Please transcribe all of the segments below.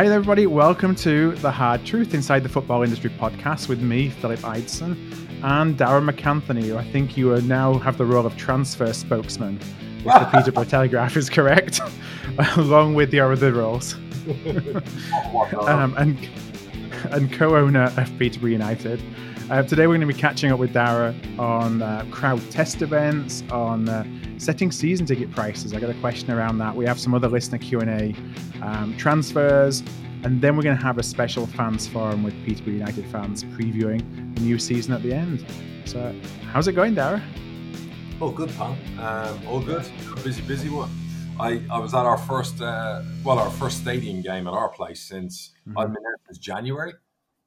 Hi, everybody. Welcome to The Hard Truth Inside the Football Industry podcast with me, Philip Ideson, and Darragh MacAnthony, I think you now have the role of transfer spokesman, if the Peterborough Telegraph is correct, along with your other roles. um, and and co-owner of Peterborough United. Uh, today we're going to be catching up with Darragh on uh, crowd test events, on uh, setting season ticket prices. I got a question around that. We have some other listener Q and A, um, transfers, and then we're going to have a special fans forum with Peterborough United fans previewing the new season at the end. So, how's it going, Darragh? Oh, good, pal. Um, all good. Busy, busy one. I, I was at our first, uh, well, our first stadium game at our place since mm-hmm. I've been there since January.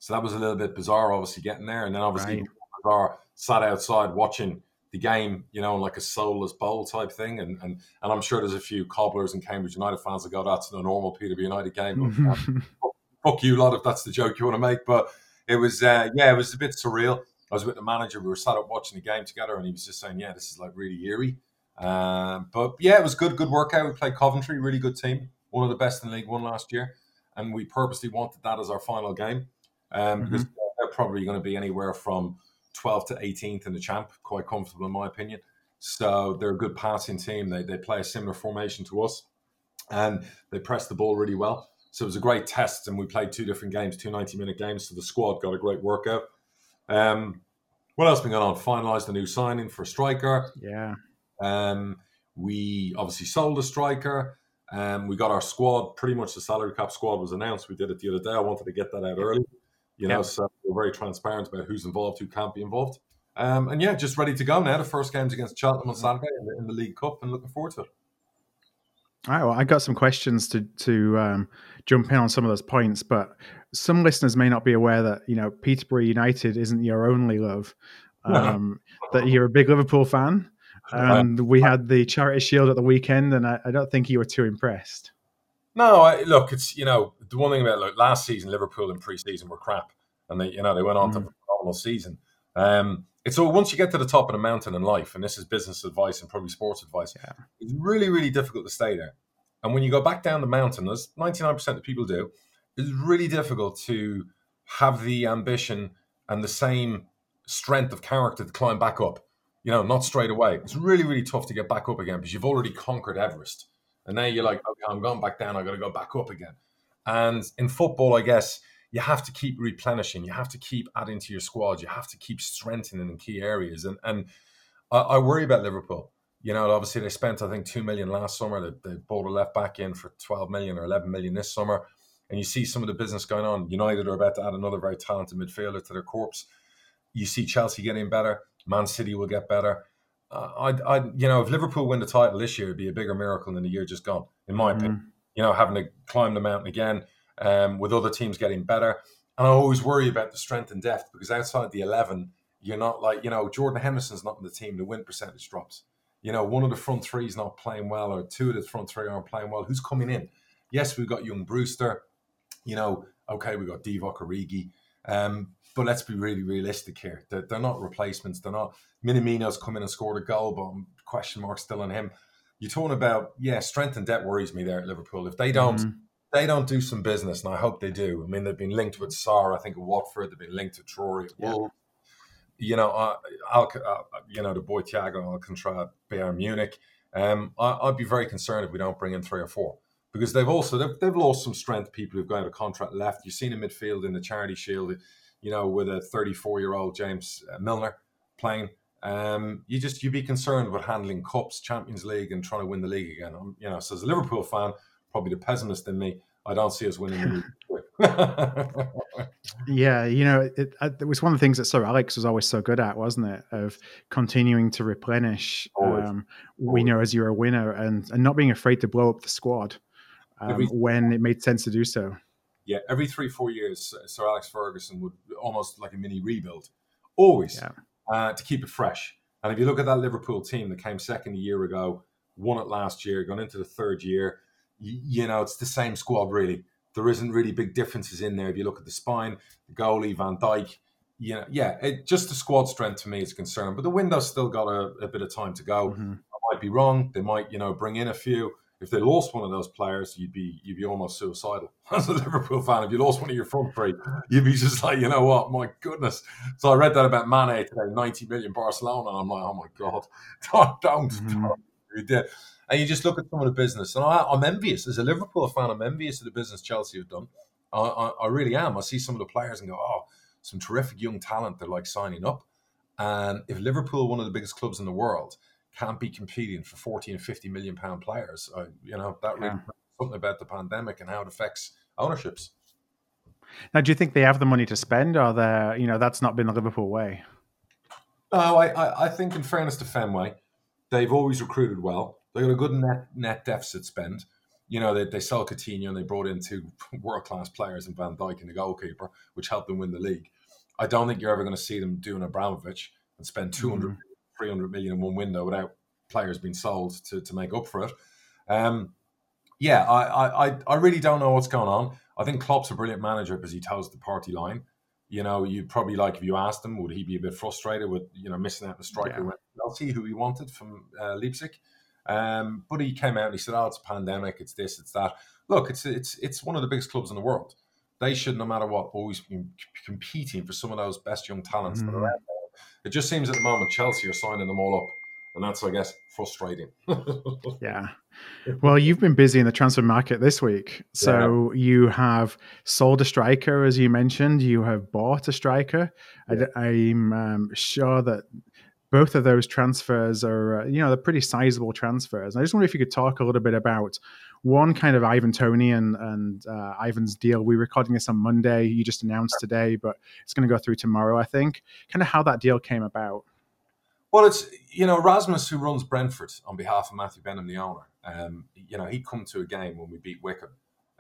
So that was a little bit bizarre, obviously getting there, and then obviously right. bizarre sat outside watching the game, you know, like a soulless bowl type thing, and and and I'm sure there's a few cobblers and Cambridge United fans that go, "That's the normal Peterborough United game." But, fuck you, lot, if that's the joke you want to make. But it was, uh, yeah, it was a bit surreal. I was with the manager. We were sat up watching the game together, and he was just saying, "Yeah, this is like really eerie." Um, but yeah, it was good, good workout. We played Coventry, really good team, one of the best in League One last year, and we purposely wanted that as our final game um, mm-hmm. because they're probably going to be anywhere from 12th to 18th in the champ, quite comfortable in my opinion. So they're a good passing team. They, they play a similar formation to us and they press the ball really well. So it was a great test, and we played two different games, two 90 minute games. So the squad got a great workout. Um, what else been going on? Finalised the new signing for a striker. Yeah. Um, we obviously sold a striker. Um, we got our squad. Pretty much the salary cap squad was announced. We did it the other day. I wanted to get that out early. You know, so we're very transparent about who's involved, who can't be involved. Um, and yeah, just ready to go now. The first game's against Cheltenham on Saturday in the, in the League Cup, and looking forward to it. All right, well, I got some questions to to um, jump in on some of those points, but some listeners may not be aware that you know Peterborough United isn't your only love. Um, that you're a big Liverpool fan, and we had the Charity Shield at the weekend, and I, I don't think you were too impressed. No, I, look, it's you know the one thing about like last season, Liverpool in pre-season were crap, and they you know they went on mm. to a phenomenal season. Um, it's all once you get to the top of the mountain in life, and this is business advice and probably sports advice. Yeah. It's really really difficult to stay there, and when you go back down the mountain, as ninety nine percent of people do, it's really difficult to have the ambition and the same strength of character to climb back up. You know, not straight away. It's really really tough to get back up again because you've already conquered Everest. And now you're mm. like, okay, I'm going back down. I got to go back up again. And in football, I guess you have to keep replenishing. You have to keep adding to your squad. You have to keep strengthening in key areas. And and I, I worry about Liverpool. You know, obviously they spent I think two million last summer. They, they bought a left back in for twelve million or eleven million this summer. And you see some of the business going on. United are about to add another very talented midfielder to their corpse. You see Chelsea getting better. Man City will get better. I, I, you know, if Liverpool win the title this year, it'd be a bigger miracle than the year just gone, in my mm opinion. You know, having to climb the mountain again, um, with other teams getting better. And I always worry about the strength and depth because outside the 11, you're not like, you know, Jordan Henderson's not in the team, the win percentage drops. You know, one of the front three is not playing well, or two of the front three aren't playing well. Who's coming in? Yes, we've got young Brewster. You know, okay, we've got Divock Origi. Um, but let's be really realistic here. They're, they're not replacements. They're not. Minamino's come in and scored a goal, but question mark still on him. You're talking about yeah, strength and debt worries me there at Liverpool. If they don't, mm-hmm. they don't do some business, and I hope they do. I mean, they've been linked with Sarr, I think, at Watford. They've been linked to Traore at yeah. You know, uh, Al, uh, you know the boy Thiago Alcantara, Bayern Munich. Um, I, I'd be very concerned if we don't bring in three or four because they've also they've, they've lost some strength. People who've got out of contract left. You've seen a midfield in the Charity Shield you know, with a 34 year old James uh, Milner playing. Um, you just you'd be concerned with handling cups, Champions League, and trying to win the league again. I'm, you know, so as a Liverpool fan, probably the pessimist in me, I don't see us winning the league. yeah, you know, it, it, was one of the things that Sir Alex was always so good at, wasn't it? Of continuing to replenish. Um, we know as you're a winner, and and not being afraid to blow up the squad um, when it made sense to do so yeah, every three, four years, Sir Alex Ferguson would almost like a mini rebuild, always yeah. uh, to keep it fresh. And if you look at that Liverpool team that came second a year ago, won it last year, gone into the third year, you, you know, it's the same squad really. There isn't really big differences in there. If you look at the spine, the goalie, Van Dijk, you know, yeah, it, just the squad strength to me is concerned. But the window's still got a, a bit of time to go. Mm-hmm. I might be wrong. They might, you know, bring in a few if they lost one of those players, you'd be you'd be almost suicidal as a Liverpool fan. If you lost one of your front three, you'd be just like, you know what, my goodness. So I read that about Mane today, ninety million Barcelona, and I'm like, oh my god, don't, don't, mm-hmm. don't And you just look at some of the business, and I, am envious as a Liverpool fan. I'm envious of the business Chelsea have done. I, I, I really am. I see some of the players and go, oh, some terrific young talent. They're like signing up, and if Liverpool, one of the biggest clubs in the world can't be competing for 40 and 50 million pound players. Uh, you know, that really yeah. something about the pandemic and how it affects ownerships. Now, do you think they have the money to spend, or they you know that's not been the Liverpool way? No, I, I, I think in fairness to Fenway, they've always recruited well. They got a good net net deficit spend. You know, they, they sold Coutinho and they brought in two world class players in Van Dijk and the goalkeeper, which helped them win the league. I don't think you're ever going to see them doing Abramovich and spend 200 mm-hmm. 300 million in one window without players being sold to, to make up for it. Um, yeah, I, I, I really don't know what's going on. I think Klopp's a brilliant manager because he tells the party line. You know, you'd probably like if you asked him, would he be a bit frustrated with you know missing out the striker yeah. Chelsea, who he wanted from uh, Leipzig? Um, but he came out and he said, "Oh, it's a pandemic. It's this. It's that." Look, it's it's it's one of the biggest clubs in the world. They should, no matter what, always be competing for some of those best young talents mm. that are mm. out there it just seems at the moment Chelsea are signing them all up, and that's I guess frustrating. yeah. Well, you've been busy in the transfer market this week. So yeah. you have sold a striker, as you mentioned. You have bought a striker. Yeah. I, am um, sure that both of those transfers are, uh, you know, they're pretty sizable transfers. And I just wonder if you could talk a little bit about one kind of Ivan Toney and, and uh, Ivan's deal. We're recording this on Monday. You just announced today, but it's going to go through tomorrow, I think. Kind of how that deal came about. Well, it's, you know, Rasmus, who runs Brentford on behalf of Matthew Benham, the owner, um, you know, he'd come to a game when we beat Wycombe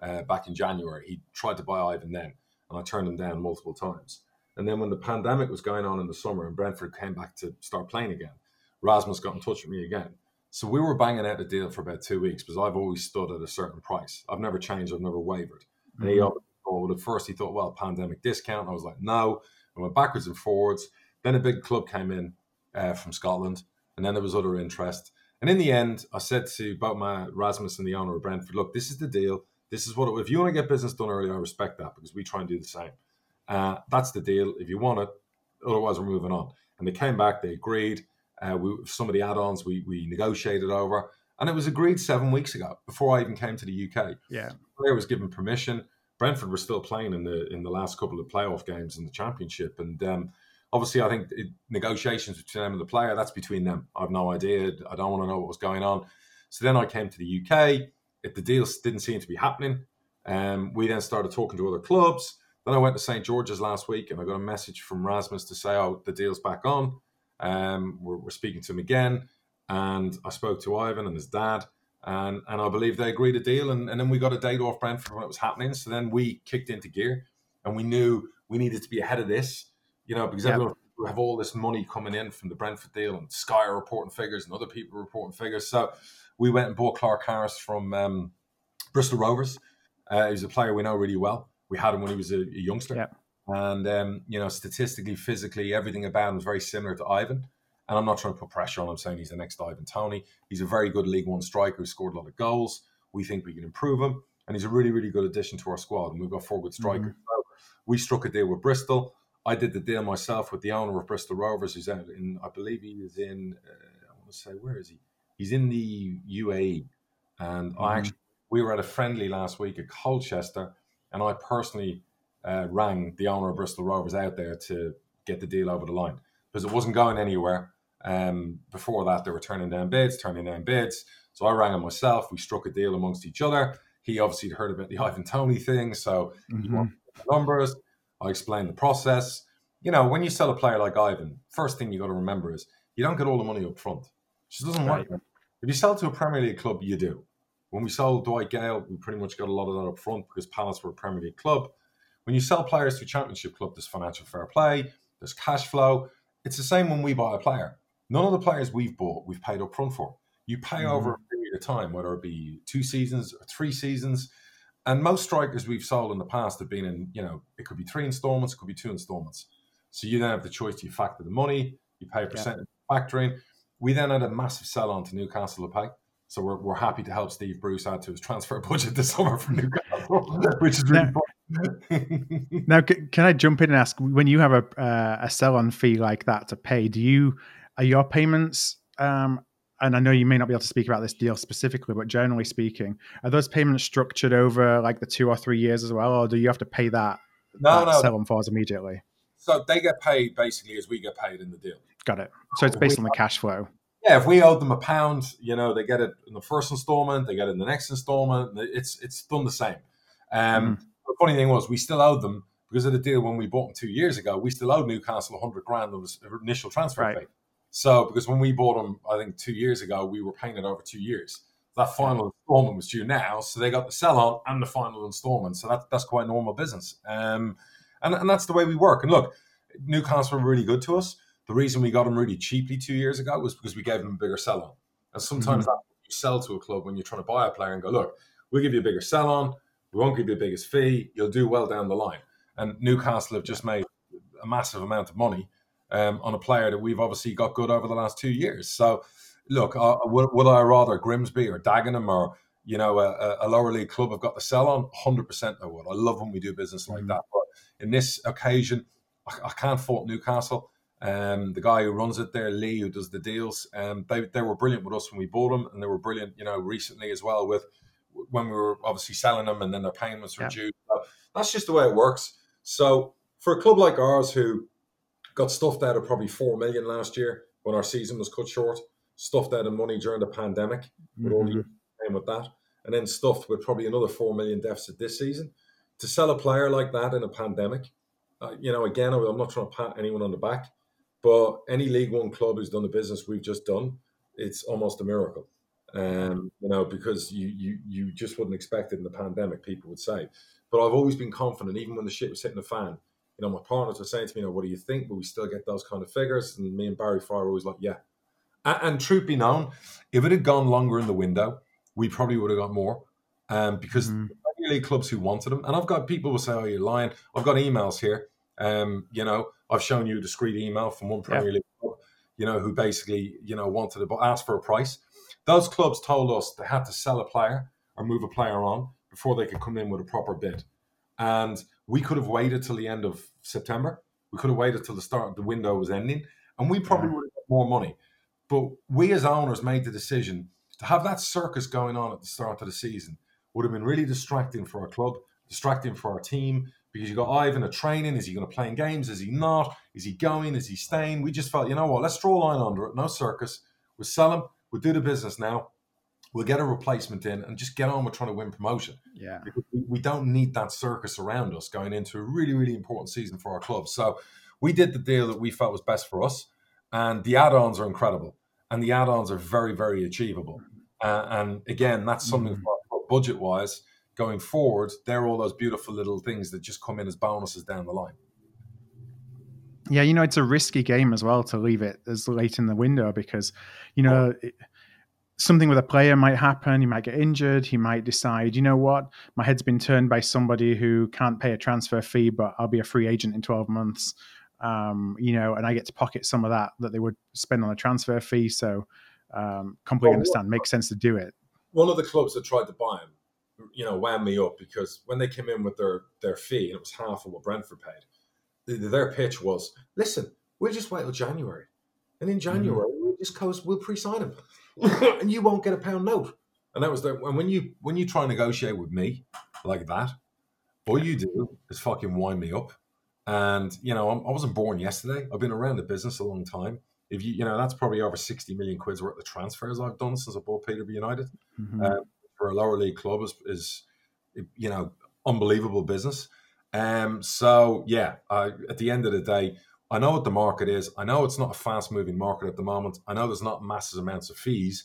uh, back in January. He tried to buy Ivan then, and I turned him down multiple times. And then when the pandemic was going on in the summer and Brentford came back to start playing again, Rasmus got in touch with me again so we were banging out the deal for about two weeks because I've always stood at a certain price. I've never changed. I've never wavered. And he mm-hmm. thought, at first he thought, well, pandemic discount. I was like, no. I went backwards and forwards. Then a big club came in uh, from Scotland, and then there was other interest. And in the end, I said to both my Rasmus and the owner of Brentford, look, this is the deal. This is what it, if you want to get business done early, I respect that because we try and do the same. Uh, that's the deal. If you want it, otherwise we're moving on. And they came back, they agreed. Uh, we, some of the add-ons we, we negotiated over, and it was agreed seven weeks ago before I even came to the UK. Yeah, the player was given permission. Brentford were still playing in the in the last couple of playoff games in the championship, and um, obviously, I think it, negotiations between them and the player that's between them. I have no idea. I don't want to know what was going on. So then I came to the UK. If the deal didn't seem to be happening, um, we then started talking to other clubs. Then I went to St George's last week, and I got a message from Rasmus to say, "Oh, the deal's back on." Um, we're, we're, speaking to him again, and I spoke to Ivan and his dad, and and I believe they agreed a deal, and, and then we got a date off Brentford when it was happening. So then we kicked into gear, and we knew we needed to be ahead of this, you know, because yep. everyone we have all this money coming in from the Brentford deal, and Sky are reporting figures, and other people reporting figures. So we went and bought Clarke-Harris from um, Bristol Rovers. Uh, he's a player we know really well. We had him when he was a, a youngster. Yep. And um, you know, statistically, physically, everything about him is very similar to Ivan. And I'm not trying to put pressure on him, saying he's the next Ivan Toney. He's a very good League One striker who scored a lot of goals. We think we can improve him, and he's a really, really good addition to our squad. And we've got four good strikers. Mm-hmm. So we struck a deal with Bristol. I did the deal myself with the owner of Bristol Rovers, who's out in, I believe he is in, uh, I want to say, where is he? He's in the UAE. And mm-hmm. I actually, we were at a friendly last week at Colchester, and I personally uh, rang the owner of Bristol Rovers out there to get the deal over the line because it wasn't going anywhere. Um, before that, they were turning down bids, turning down bids. So I rang him myself. We struck a deal amongst each other. He obviously heard about the Ivan Toney thing, so mm-hmm. he wanted the numbers. I explained the process. You know, when you sell a player like Ivan, first thing you got to remember is you don't get all the money up front. It just doesn't work. If you sell to a Premier League club, you do. When we sold Dwight Gayle, we pretty much got a lot of that up front because Palace were a Premier League club. When you sell players to a championship club, there's financial fair play, there's cash flow. It's the same when we buy a player. None of the players we've bought, we've paid up front for. You pay mm. over a period of time, whether it be two seasons or three seasons. And most strikers we've sold in the past have been in, you know, it could be three installments, it could be two installments. So you then have the choice to factor the money, you pay a percentage yeah. factoring. We then had a massive sell on to Newcastle to pay. So we're, we're happy to help Steve Bruce add to his transfer budget this summer for Newcastle, which is really now, now, can I jump in and ask when you have a uh, a sell-on fee like that to pay? Do you are your payments? Um, and I know you may not be able to speak about this deal specifically, but generally speaking, are those payments structured over like the two or three years as well, or do you have to pay that? No, that no, sell-on fees immediately. So they get paid basically as we get paid in the deal. Got it. So it's based we, on the cash flow yeah, if we owed them a pound, you know, they get it in the first installment, they get it in the next installment. It's it's done the same. Um, mm. The funny thing was, we still owed them because of the deal when we bought them two years ago. We still owed Newcastle 100 grand on the initial transfer right. fee. So, because when we bought them, I think two years ago, we were paying it over two years. That final installment was due now, so they got the sell on and the final installment. So that, that's quite normal business. Um, and, and that's the way we work. And look, Newcastle were really good to us. The reason we got him really cheaply two years ago was because we gave him a bigger sell on. And sometimes mm-hmm. you sell to a club when you're trying to buy a player and go, look, we'll give you a bigger sell on, we won't give you the biggest fee, you'll do well down the line. And Newcastle have just made a massive amount of money um, on a player that we've obviously got good over the last two years. So, look, uh, would, would, I rather Grimsby or Dagenham or you know a, a, lower league club have got the sell on? Hundred percent, I would. I love when we do business like mm-hmm. that. But in this occasion, I, I can't fault Newcastle. Um, the guy who runs it there, Lee, who does the deals, um, they, they were brilliant with us when we bought them, and they were brilliant, you know, recently as well with when we were obviously selling them, and then their payments were yeah. due. So that's just the way it works. So for a club like ours, who got stuffed out of probably four million last year when our season was cut short, stuffed out of money during the pandemic, with all the mm-hmm. with that, and then stuffed with probably another four million deficit this season, to sell a player like that in a pandemic, uh, you know, again, I'm not trying to pat anyone on the back but any League One club who's done the business we've just done, it's almost a miracle. Um, you know, because you you you just wouldn't expect it in the pandemic, people would say. But I've always been confident, even when the shit was hitting the fan. You know, my partners were saying to me, you know, what do you think? But we still get those kind of figures. And me and Barry Fry were always like, yeah. And, and truth be known, if it had gone longer in the window, we probably would have got more. Um, because mm. league clubs who wanted them, and I've got people who say, "Oh, you're lying." I've got emails here. Um, you know, I've shown you a discreet email from one Premier yeah. League club, you know, who basically, you know, wanted to ask for a price. Those clubs told us they had to sell a player or move a player on before they could come in with a proper bid. And we could have waited till the end of September. We could have waited till the start the window was ending, and we probably yeah. would have got more money. But we as owners made the decision to have that circus going on at the start of the season would have been really distracting for our club, distracting for our team, because you've got Ivan a training. Is he going to play in games? Is he not? Is he going? Is he staying? We just felt, you know what? Let's draw a line under it. No circus. We'll sell him. We'll do the business now. We'll get a replacement in and just get on with trying to win promotion. Yeah. We don't need that circus around us going into a really, really important season for our club. So we did the deal that we felt was best for us. And the add ons are incredible. And the add ons are very, very achievable. Uh, and again, that's something mm-hmm. budget wise going forward, they're all those beautiful little things that just come in as bonuses down the line. Yeah, you know, it's a risky game as well to leave it as late in the window because, you know, it, something with a player might happen. He might get injured. He might decide, you know what, my head's been turned by somebody who can't pay a transfer fee, but I'll be a free agent in 12 months. Um, you know, and I get to pocket some of that that they would spend on a transfer fee. So, um, completely well, understand. Makes sense to do it. One of the clubs that tried to buy him you know, wound me up because when they came in with their their fee and it was half of what Brentford paid, their pitch was, "Listen, we'll just wait till January, and in January mm. we'll just coast, we'll pre-sign him, and you won't get a pound note." And that was the and when you when you try and negotiate with me like that, all you do is fucking wind me up. And you know, I'm, I was not born yesterday. I've been around the business a long time. If you you know, that's probably over sixty million quid's worth of transfers I've done since I bought Peterborough United. Mm-hmm. Um, for a lower league club is, is you know unbelievable business. Um, so yeah, I, at the end of the day, I know what the market is. I know it's not a fast moving market at the moment. I know there's not massive amounts of fees,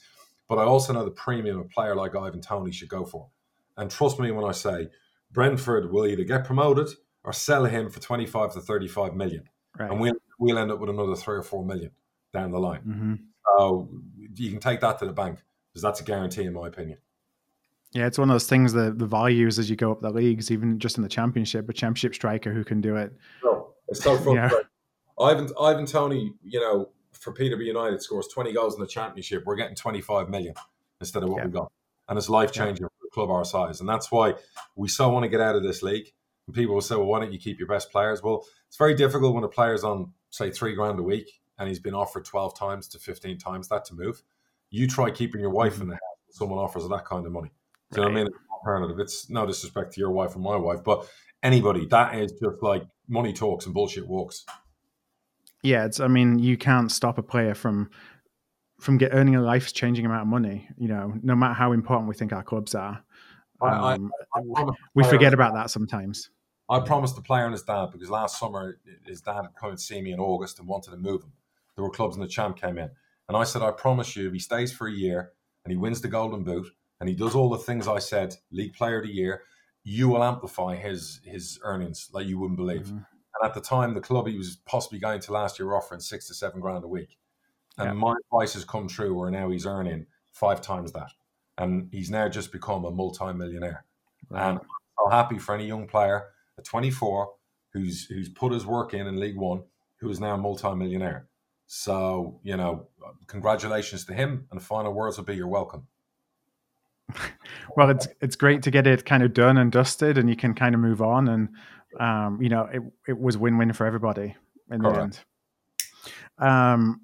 but I also know the premium a player like Ivan Toney should go for. And trust me when I say Brentford will either get promoted or sell him for 25 to 35 million. Right. And we'll, we'll end up with another three or four million down the line. Mm-hmm. So you can take that to the bank because that's a guarantee, in my opinion. Yeah, it's one of those things that the values as you go up the leagues, even just in the championship, a championship striker who can do it. No, it's so fun. yeah. Ivan Ivan Toney, you know, for Peterborough United scores 20 goals in the championship. We're getting 25 million. instead of what Yeah. we got. And it's life changing for a club our size. And that's why we so want to get out of this league. And people will say, well, why don't you keep your best players? Well, it's very difficult when a player's on, say, three grand a week and he's been offered 12 times to 15 times that to move. You try keeping your wife mm-hmm. in the house when someone offers that kind of money. Do you know what I mean? It's alternative. It's no disrespect to your wife or my wife, but anybody, that is just like money talks and bullshit walks. Yeah, it's. I mean, you can't stop a player from from get earning a life changing amount of money. You know, no matter how important we think our clubs are, I- I- um, I promised the we forget about that sometimes. I promised the player and his dad because last summer his dad had come and see me in August and wanted to move him. There were clubs and the champ came in. And I said, I promise you, if he stays for a year and he wins the golden boot and he does all the things I said, league player of the year, you will amplify his his earnings like you wouldn't believe. Mhm. And at the time, the club he was possibly going to last year offering six to seven grand a week. And Yeah. my advice has come true where now he's earning five times that. And he's now just become a multi-millionaire. And I'm so happy for any young player at 24 who's who's put his work in in League One, who is now a multi-millionaire. So, you know, congratulations to him. And the final words will be you're welcome. well, it's it's great to get it kind of done and dusted, and you can kind of move on. And um, you know, it it was win win for everybody in the end. Um,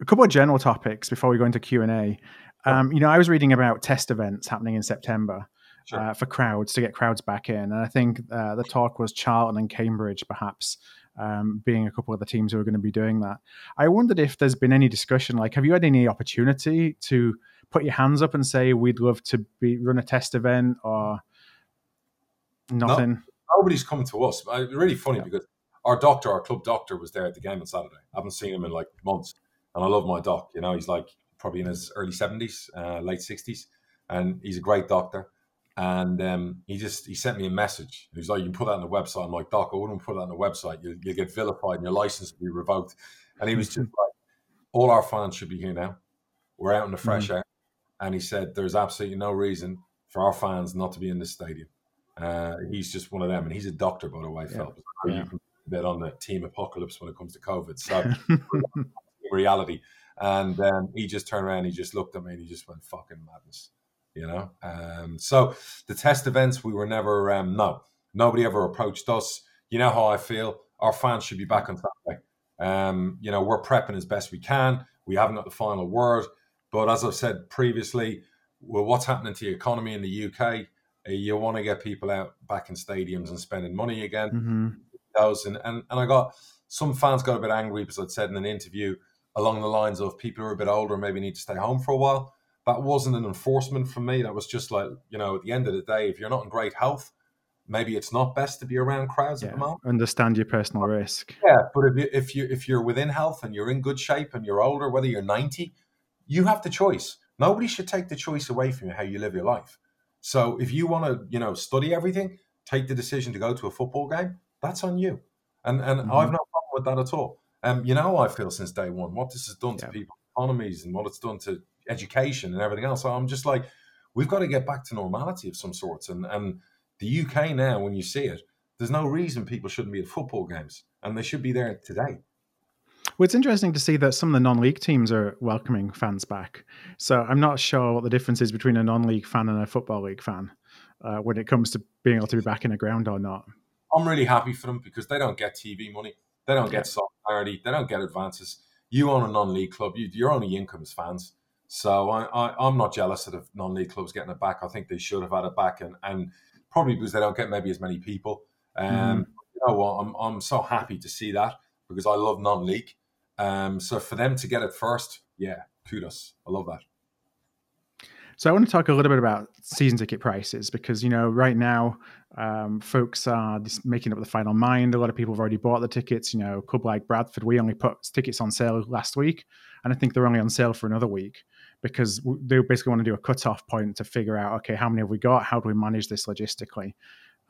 a couple of general topics before we go into Q and A. Um, you know, I was reading about test events happening in September Sure. uh, for crowds to get crowds back in, and I think uh, the talk was Charlton and Cambridge, perhaps. Um, being a couple of the teams who are going to be doing that, I wondered if there's been any discussion. Like, have you had any opportunity to put your hands up and say we'd love to be run a test event or nothing? Nobody's come to us. Uh, Really funny because our doctor, our club doctor, was there at the game on Saturday. I haven't seen him in like months. And I love my doc. You know, he's like probably in his early 70s, uh, late 60s. And he's a great doctor. And um, he just he sent me a message. He's like, "You can put that on the website." I'm like, "Doc, I wouldn't put that on the website. You you get vilified, and your license will be revoked." And he was just like, "All our fans should be here now. We're out in the fresh air." And he said, "There's absolutely no reason for our fans not to be in this stadium." Uh, he's just one of them, and he's a doctor, by the way, Yeah. Can bet on the team apocalypse when it comes to COVID. So reality. And um, he just turned around, he just looked at me, and he just went, "Fucking madness," you know. Um, so the test events, we were never, um, no, nobody ever approached us. You know how I feel. Our fans should be back on Saturday. Um, you know, we're prepping as best we can. We haven't got the final word, but as I've said previously, well, what's happening to the economy in the UK? Uh, you want to get people out back in stadiums and spending money again hmm and, and and I got some fans got a bit angry because I'd said in an interview along the lines of people who are a bit older maybe need to stay home for a while. That wasn't an enforcement for me. That was just like, you know, at the end of the day, if you're not in great health, maybe it's not best to be around crowds at the moment. Understand your personal risk. Yeah, but if you, if you if you're within health and you're in good shape and you're older, whether you're 90, you have the choice. Nobody should take the choice away from you how you live your life. So if you want to, you know, study everything, take the decision to go to a football game, that's on you. And and Mhm. I've no problem with that at all. Um, you know how I feel since day one. What this has done to people's economies and what it's done to education and everything else. So I'm just like, we've got to get back to normality of some sorts. And and the UK now, when you see it, there's no reason people shouldn't be at football games, and they should be there today. Well, it's interesting to see that some of the non-league teams are welcoming fans back. So I'm not sure what the difference is between a non-league fan and a football league fan uh, when it comes to being able to be back in the ground or not. I'm really happy for them because they don't get TV money, they don't get solidarity, they don't get advances. You own a non-league club, you, your only income is fans. So I, I, I'm not jealous of non-league clubs getting it back. I think they should have had it back, and, and probably because they don't get maybe as many people. Um, You know what? I'm I'm so happy to see that because I love non-league. Um, so for them to get it first, yeah, kudos. I love that. So I want to talk a little bit about season ticket prices because you know right now um, folks are just making up the final mind. A lot of people have already bought the tickets. You know, club like Bradford, we only put tickets on sale last week, and I think they're only on sale for another week because they basically want to do a cut-off point to figure out okay how many have we got, how do we manage this logistically.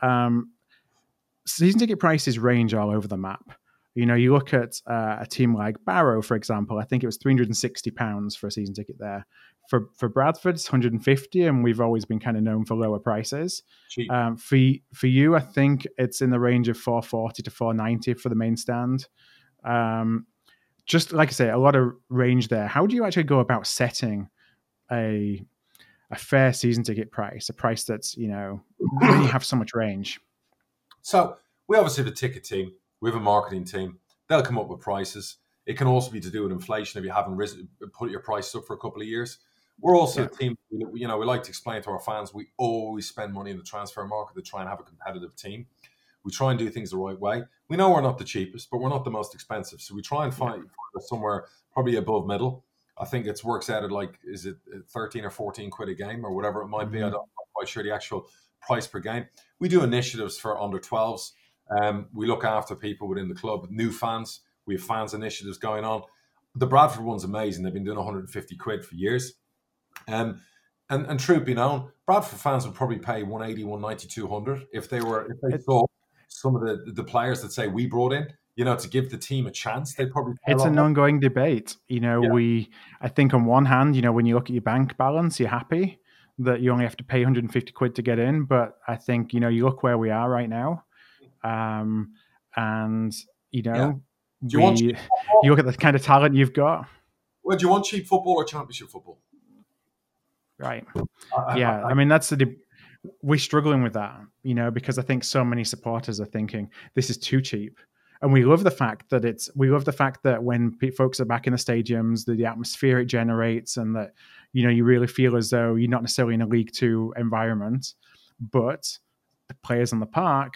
Um, season ticket prices range all over the map. You know, you look at uh, a team like Barrow, for example. I think it was three hundred and sixty pounds for a season ticket there for for Bradford, it's 150, and we've always been kind of known for lower prices. Um, for for you, I think it's in the range of 440 to 490 for the main stand. Um, just like I say, a lot of range there. How do you actually go about setting a a fair season ticket price, a price that's you know when you have so much range. So we obviously have a ticket team, we have a marketing team. They'll come up with prices. It can also be to do with inflation if you haven't risen, put your prices up for a couple of years. We're also yeah. a team, that you know, we like to explain to our fans we always spend money in the transfer market to try and have a competitive team. We try and do things the right way. We know we're not the cheapest, but we're not the most expensive. So we try and find yeah. somewhere probably above middle. I think it works out at like, is it 13 or 14 quid a game or whatever it might mm-hmm. be? I'm not quite sure the actual price per game. We do initiatives for under 12s. Um, we look after people within the club, new fans. We have fans initiatives going on. The Bradford one's amazing. They've been doing 150 quid for years. Um, and, and truth be known, Bradford fans would probably pay 180, 190, 200 if they were if they saw some of the the players that say we brought in, you know, to give the team a chance. They probably it's an ongoing debate. You know, yeah. we I think on one hand, you know, when you look at your bank balance, you're happy that you only have to pay 150 quid to get in. But I think you know, you look where we are right now, um, and you know, yeah. you, we, you look at the kind of talent you've got. Well, do you want cheap football or championship football? Right. yeah. I mean, that's the. we're struggling with that, you know, because I think so many supporters are thinking this is too cheap. And we love the fact that it's, we love the fact that when folks are back in the stadiums, the, the atmosphere it generates, and that, you know, you really feel as though you're not necessarily in a League Two environment, but the players on the park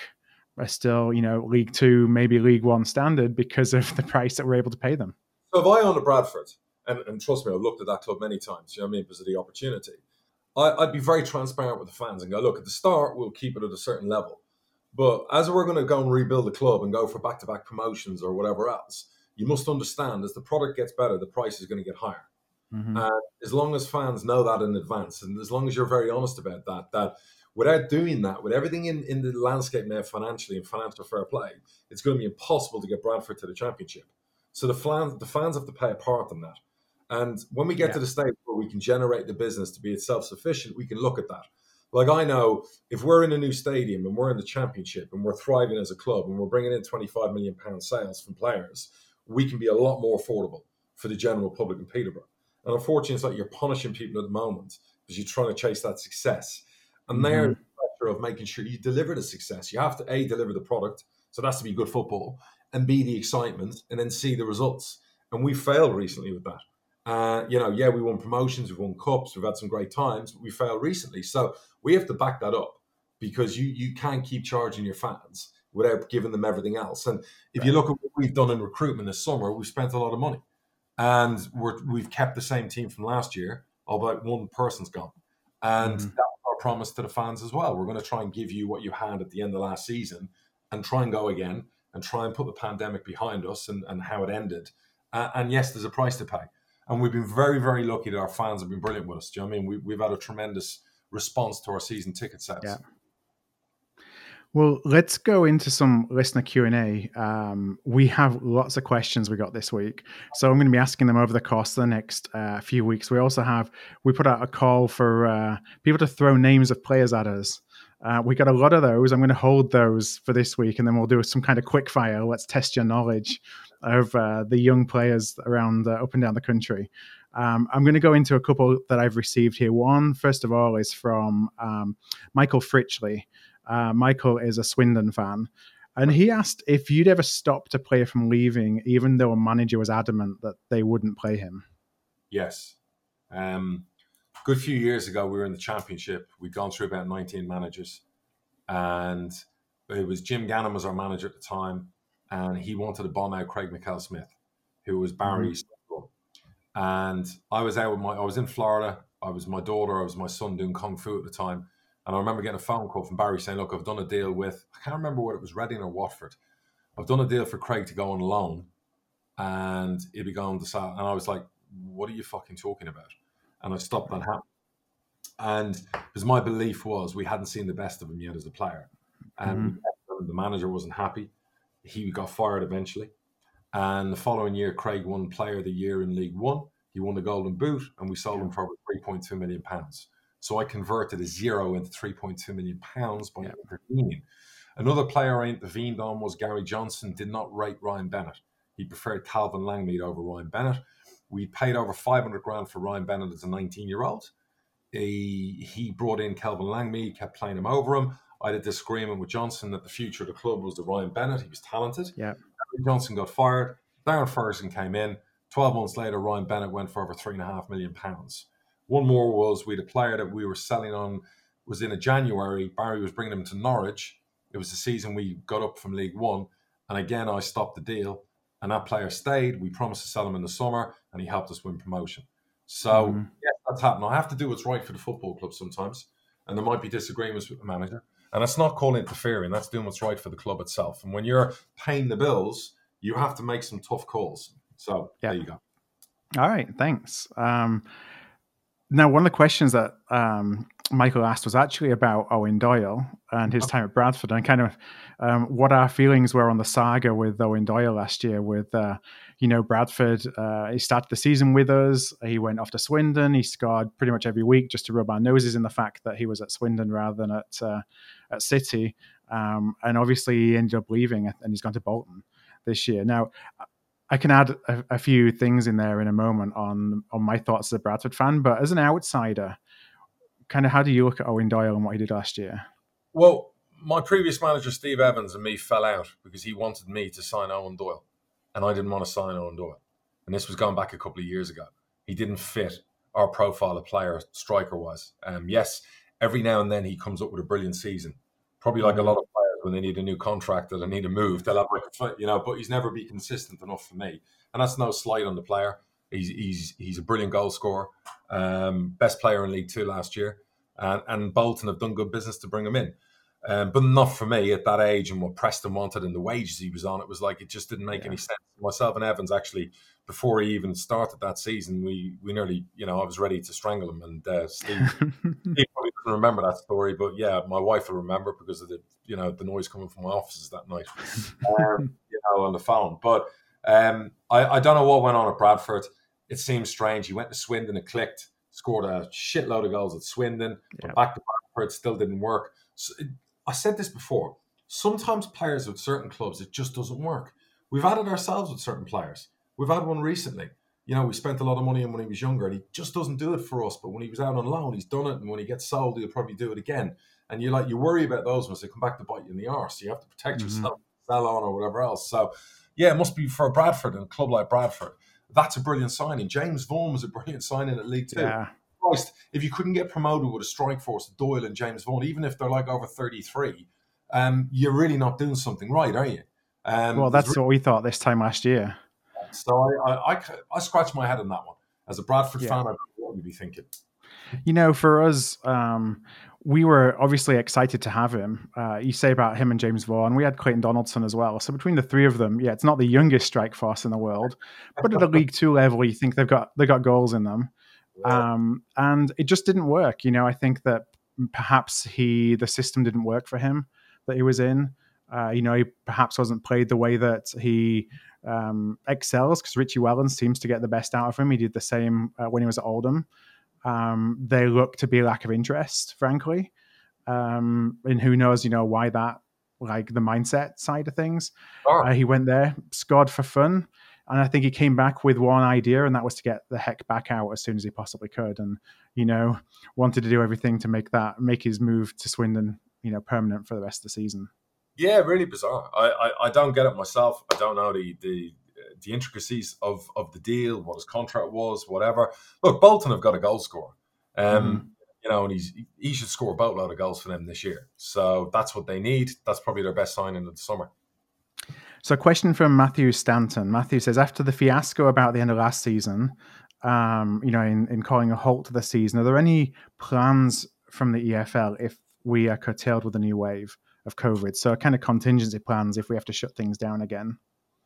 are still, you know, League Two, maybe League One standard because of the price that we're able to pay them. So if I own a Bradford, and, and trust me, I've looked at that club many times. You know what I mean? Because of the opportunity. I, would be very transparent with the fans and go, look, at the start, we'll keep it at a certain level. But as we're going to go and rebuild the club and go for back to back promotions or whatever else, you must understand as the product gets better, the price is going to get higher. Mm-hmm. And as long as fans know that in advance, and as long as you're very honest about that, that without doing that, with everything in, in the landscape now financially and financial fair play, it's going to be impossible to get Bradford to the championship. So the fans, the fans have to play a part in that. And when we get yeah. to the stage where we can generate the business to be self sufficient, we can look at that. Like I know if we're in a new stadium and we're in the championship and we're thriving as a club and we're bringing in 25 million pound sales from players, we can be a lot more affordable for the general public in Peterborough. And unfortunately, it's like you're punishing people at the moment because you're trying to chase that success. And mm-hmm. they're the pressure of making sure you deliver the success. You have to A, deliver the product. So that's to be good football, and B, the excitement, and then see the results. And we failed recently with that. Uh, you know, yeah, we won promotions, we've won cups, we've had some great times, but we failed recently. So we have to back that up because you you can't keep charging your fans without giving them everything else. And if right. you look at what we've done in recruitment this summer, we've spent a lot of money, and we're we've kept the same team from last year, although one person's gone, and mm-hmm. that's our promise to the fans as well. We're going to try and give you what you had at the end of last season, and try and go again, and try and put the pandemic behind us and and how it ended. Uh, and yes, there's a price to pay and we've been very, very lucky that our fans have been brilliant with us. Do you know I mean? We, we've had a tremendous response to our season ticket sales. Yeah. Well, let's go into some listener Q and A. Um, we have lots of questions we got this week, so I'm going to be asking them over the course of the next uh, few weeks. We also have we put out a call for uh, people to throw names of players at us. Uh, we got a lot of those. I'm going to hold those for this week, and then we'll do some kind of quick fire. Let's test your knowledge of uh, the young players around uh, up and down the country. Um, I'm going to go into a couple that I've received here. One, first of all, is from um, Michael Fritchley. Uh, Michael is a Swindon fan, and he asked if you'd ever stopped a player from leaving, even though a manager was adamant that they wouldn't play him. Yes. Um, good few years ago, we were in the championship. We'd gone through about 19 managers, and it was Jim Gannon was our manager at the time and he wanted to bomb out Craig Mackail-Smith, who was Barry's. Mm-hmm. And I was out with my, I was in Florida. I was my daughter, I was my son doing kung fu at the time. And I remember getting a phone call from Barry saying, Look, I've done a deal with, I can't remember what it was, Reading or Watford. I've done a deal for Craig to go on loan and he'll be going to sell. And I was like, What are you fucking talking about? And I stopped that happening. And because my belief was we hadn't seen the best of him yet as a player. And mm-hmm. the manager wasn't happy he got fired eventually. And the following year, Craig won Player of the Year in League One. He won the Golden Boot, and we sold him for 3.2 million pounds. So I converted a zero into 3.2 million pounds by yeah. intervening. Another player I intervened on was Gary Johnson. Did not rate Ryan Bennett. He preferred Kelvin Langmead over Ryan Bennett. We paid over 500 grand for Ryan Bennett as a 19 year old. he, he brought in Kelvin Langmead, kept playing him over him. I had a disagreement with Johnson that the future of the club was the Ryan Bennett. He was talented. Yeah. Johnson got fired. Darren Ferguson came in. 12 months later, Ryan Bennett went for over three and a half million pounds. One more was we had a player that we were selling on was in a January. Barry was bringing him to Norwich. It was the season we got up from League One. And again, I stopped the deal. And that player stayed. We promised to sell him in the summer, and he helped us win promotion. So, mm-hmm. yes, that's happened. I have to do what's right for the football club sometimes. And there might be disagreements with the manager. And it's not called interfering, that's doing what's right for the club itself. And when you're paying the bills, you have to make some tough calls. So yeah. there you go. All right, thanks. Um, now, one of the questions that um, Michael asked was actually about Eoin Doyle and his time at Bradford and kind of um, what our feelings were on the saga with Eoin Doyle last year. With uh, you know Bradford, uh, he started the season with us. He went off to Swindon. He scored pretty much every week just to rub our noses in the fact that he was at Swindon rather than at uh, at City. Um, and obviously, he ended up leaving and he's gone to Bolton this year. Now, I can add a, a, few things in there in a moment on on my thoughts as a Bradford fan, but as an outsider, kind of how do you look at Eoin Doyle and what he did last year? Well, my previous manager Steve Evans and me fell out because he wanted me to sign Eoin Doyle, and I didn't want to sign Eoin Doyle, and this was going back a couple of years ago. He didn't fit our profile of player striker wise. Um, yes, every now and then he comes up with a brilliant season, probably like a mm. lot of when they need a new contract or they need a move, they'll have like a, you know, but he's never be consistent enough for me. And that's no slight on the player. He's he's he's a brilliant goal scorer, um, best player in League Two last year, and, and Bolton have done good business to bring him in. Um, but not for me at that age and what Preston wanted and the wages he was on. It was like it just didn't make yeah. any sense. Myself and Evans actually, before he even started that season, we we nearly, you know, I was ready to strangle him. And uh, Steve, Steve probably doesn't remember that story, but yeah, my wife will remember because of the, you know, the noise coming from my offices that night, um, you know, on the phone. But um, I, I don't know what went on at Bradford. It seems strange. He went to Swindon, it clicked, scored a shitload of goals at Swindon, yeah. but back to Bradford, still didn't work. So it, I said this before. Sometimes players with certain clubs, it just doesn't work. We've added ourselves with certain players. We've had one recently. You know, we spent a lot of money on when he was younger, and he just doesn't do it for us. But when he was out on loan, he's done it, and when he gets sold, he'll probably do it again. And you like you worry about those ones; they come back to bite you in the arse. You have to protect mm-hmm. yourself, sell on or whatever else. So, yeah, it must be for Bradford and a club like Bradford. That's a brilliant signing. James Vaughan was a brilliant signing at League Two. Yeah. If you couldn't get promoted with a strike force, Doyle and James Vaughan, even if they're like over 33, um, you're really not doing something right, are you? Um, well, that's really- what we thought this time last year. So I, I, I, I scratch my head on that one. As a Bradford yeah. fan, I don't know what you'd be thinking. You know, for us, um, we were obviously excited to have him. Uh, you say about him and James Vaughan. We had Clayton Donaldson as well. So between the three of them, yeah, it's not the youngest strike force in the world, but at the League Two level, you think they've got they got goals in them. Um, and it just didn't work. You know, I think that perhaps he the system didn't work for him that he was in. Uh, you know, he perhaps wasn't played the way that he um, excels because Richie Wellens seems to get the best out of him. He did the same uh, when he was at Oldham. Um, they look to be a lack of interest, frankly. Um, and who knows, you know, why that, like the mindset side of things. Uh, he went there, scored for fun. And I think he came back with one idea, and that was to get the heck back out as soon as he possibly could. And, you know, wanted to do everything to make that, make his move to Swindon, you know, permanent for the rest of the season. Yeah, really bizarre. I, I, I don't get it myself. I don't know the the the intricacies of of the deal, what his contract was, whatever. Look, Bolton have got a goal scorer. Um, mm. You know, and he's he should score a boatload of goals for them this year. So that's what they need. That's probably their best signing of the summer. So, a question from Matthew Stanton. Matthew says, after the fiasco about the end of last season, um, you know, in, in calling a halt to the season, are there any plans from the EFL if we are curtailed with a new wave? of COVID. So, kind of contingency plans if we have to shut things down again.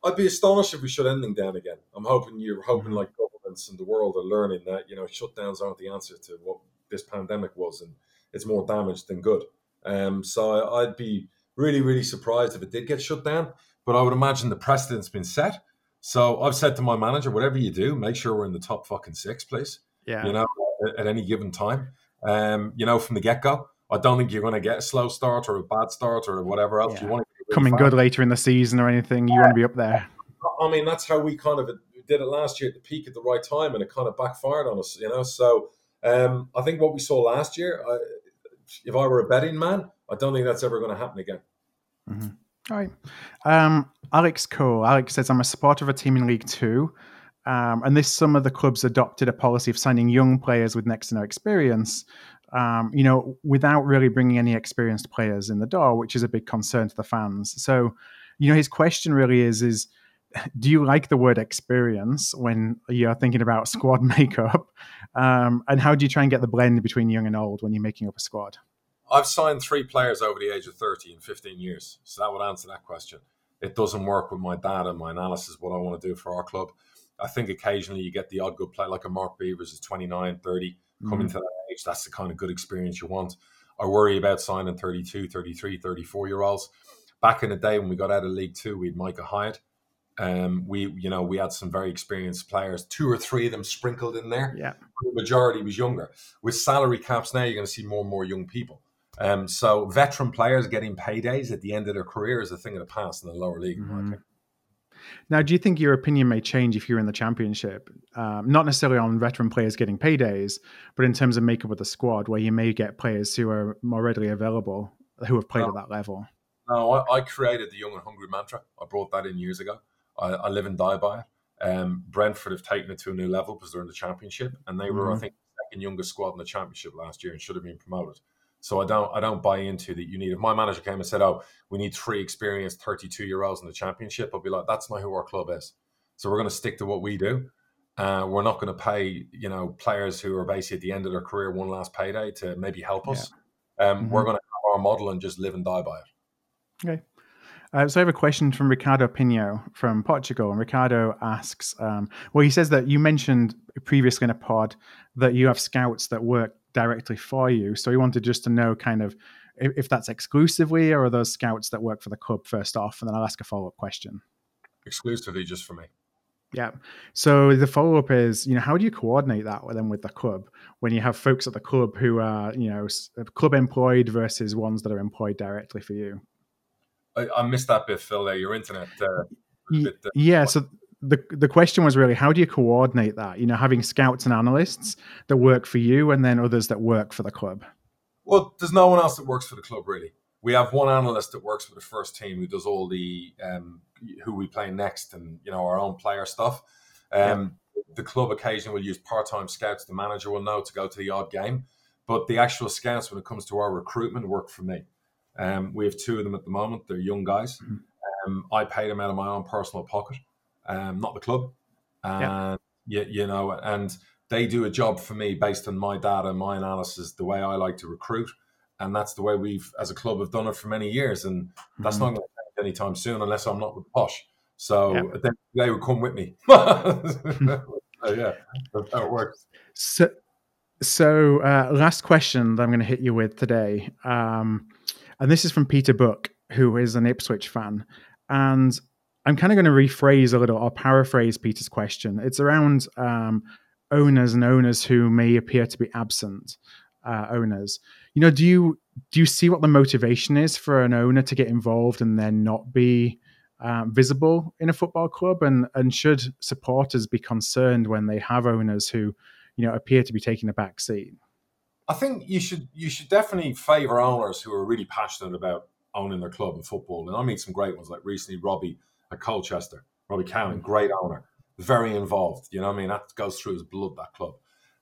I'd be astonished if we shut anything down again. I'm hoping you're hoping like governments in the world are learning that you know shutdowns aren't the answer to what this pandemic was, and it's more damage than good. Um, so I'd be really, really surprised if it did get shut down. But I would imagine the precedent's been set. So I've said to my manager, whatever you do, make sure we're in the top fucking six, please. Yeah. You know, at, at any given time. Um, you know, from the get go. I don't think you're going to get a slow start or a bad start or whatever else. Yeah. You want to really coming fast. good later in the season or anything. You yeah. want to be up there. I mean, that's how we kind of did it last year at the peak at the right time, and it kind of backfired on us. You know, so Um, I think what we saw last year, I, if I were a betting man, I don't think that's ever going to happen again. Mm-hmm. Right. Um, Alex Cole. Alex says, I'm a supporter of a team in League Two. Um, and this summer, the clubs adopted a policy of signing young players with next to no experience, um, you know, without really bringing any experienced players in the door, which is a big concern to the fans. So, you know, his question really is, is do you like the word experience when you're thinking about squad makeup? Um, and how do you try and get the blend between young and old when you're making up a squad? I've signed three players over the age of 30 in 15 years. So that would answer that question. It doesn't work with my data, my analysis, what I want to do for our club. I think occasionally you get the odd good player, like a Mark Beevers is 29, 30, mm-hmm. coming to that age. That's the kind of good experience you want. I worry about signing 32, 33, 34 year olds. Back in the day when we got out of League Two, we had Micah Hyde. Um, we, you know, we had some very experienced players, two or three of them sprinkled in there. Yeah. The majority was younger. With salary caps now, you're going to see more and more young people. Um, so veteran players getting paydays at the end of their career is a thing of the past in the lower league. Mm-hmm. Now, do you think your opinion may change if you're in the championship? Um, not necessarily on veteran players getting paydays, but in terms of makeup of the squad, where you may get players who are more readily available who have played no. at that level. No, I, I, created the young and hungry mantra. I brought that in years ago. I, I live and die by it. Um, Brentford have taken it to a new level because they're in the championship, and they were, mm-hmm. I think, the second youngest squad in the championship last year and should have been promoted. So I don't I don't buy into that you need if my manager came and said, Oh, we need three experienced 32 year olds in the championship, I'll be like, that's not who our club is. So we're gonna stick to what we do. Uh, we're not going to pay, you know, players who are basically at the end of their career one last payday to maybe help us. Yeah. Um, mm-hmm. We're going to have our model and just live and die by it. Okay. Uh, so I have a question from Ricardo Pino from Portugal, and Ricardo asks, um, well, he says that you mentioned previously in a pod that you have scouts that work directly for you. So he wanted just to know kind of if, if that's exclusively or are those scouts that work for the club first off, and then I'll ask a follow up question. Exclusively, just for me. Yeah. So the follow up is, you know, how do you coordinate that with them with the club when you have folks at the club who are, you know, club employed versus ones that are employed directly for you? I, I missed that bit, Phil. There, your internet. Uh, bit, uh, yeah. So the the question was really how do you coordinate that? You know, having scouts and analysts that work for you, and then others that work for the club. Well, there's no one else that works for the club really. We have one analyst that works for the first team who does all the um, who we play next and you know our own player stuff. Um, yeah. The club occasionally will use part-time scouts. The manager will know to go to the odd game, but the actual scouts, when it comes to our recruitment, work for me. Um, we have two of them at the moment. They're young guys. Mm-hmm. Um, I pay them out of my own personal pocket um, not the club. And yeah. you, you know, and they do a job for me based on my data, my analysis, the way I like to recruit, and that's the way we've, as a club, have done it for many years, and that's mm-hmm. not going to change anytime soon unless I'm not with Posh. So yeah. they, would come with me. so, yeah, that's how it works. So, so uh, last question that I'm going to hit you with today, um, and this is from Peter Book, who is an Ipswich fan, and I'm kind of going to rephrase a little or paraphrase Peter's question. It's around um, owners and owners who may appear to be absent uh, owners. You know, do you do you see what the motivation is for an owner to get involved and then not be uh, visible in a football club? And and should supporters be concerned when they have owners who, you know, appear to be taking a back seat? I think you should you should definitely favour owners who are really passionate about owning their club and football. And I meet some great ones like recently Robbie at Colchester. Robbie Cowling, great owner, very involved. You know what I mean? That goes through his blood, that club.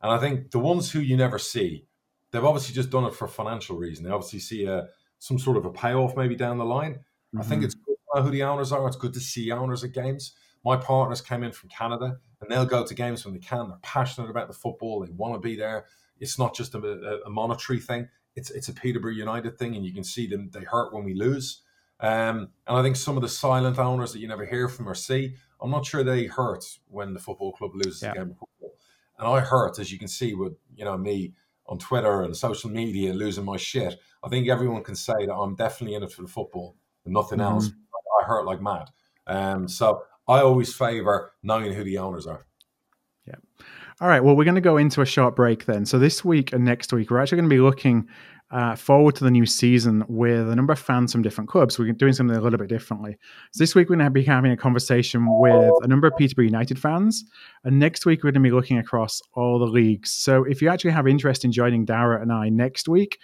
And I think the ones who you never see, they've obviously just done it for financial reason. They obviously see a, some sort of a payoff maybe down the line. Mm-hmm. I think mm-hmm. it's good to know who the owners are. It's good to see owners at games. My partners came in from Canada and they'll go to games when they can. They're passionate about the football. They want to be there. It's not just a, a, a monetary thing. It's it's a Peterborough United thing, and you can see them. They hurt when we lose. Um, and I think some of the silent owners that you never hear from or see, I'm not sure they hurt when the football club loses yeah. a game of football. And I hurt, as you can see, with you know me on Twitter and social media losing my shit. I think everyone can say that I'm definitely in it for the football and nothing mm-hmm. else. I hurt like mad. Um, so I always favour knowing who the owners are. Yeah. All right. Well, we're going to go into a short break then. So this week and next week, we're actually going to be looking uh, forward to the new season with a number of fans from different clubs. We're doing something a little bit differently. So this week we're going to be having a conversation with a number of Peterborough United fans, and next week we're going to be looking across all the leagues. So if you actually have interest in joining Darragh and I next week,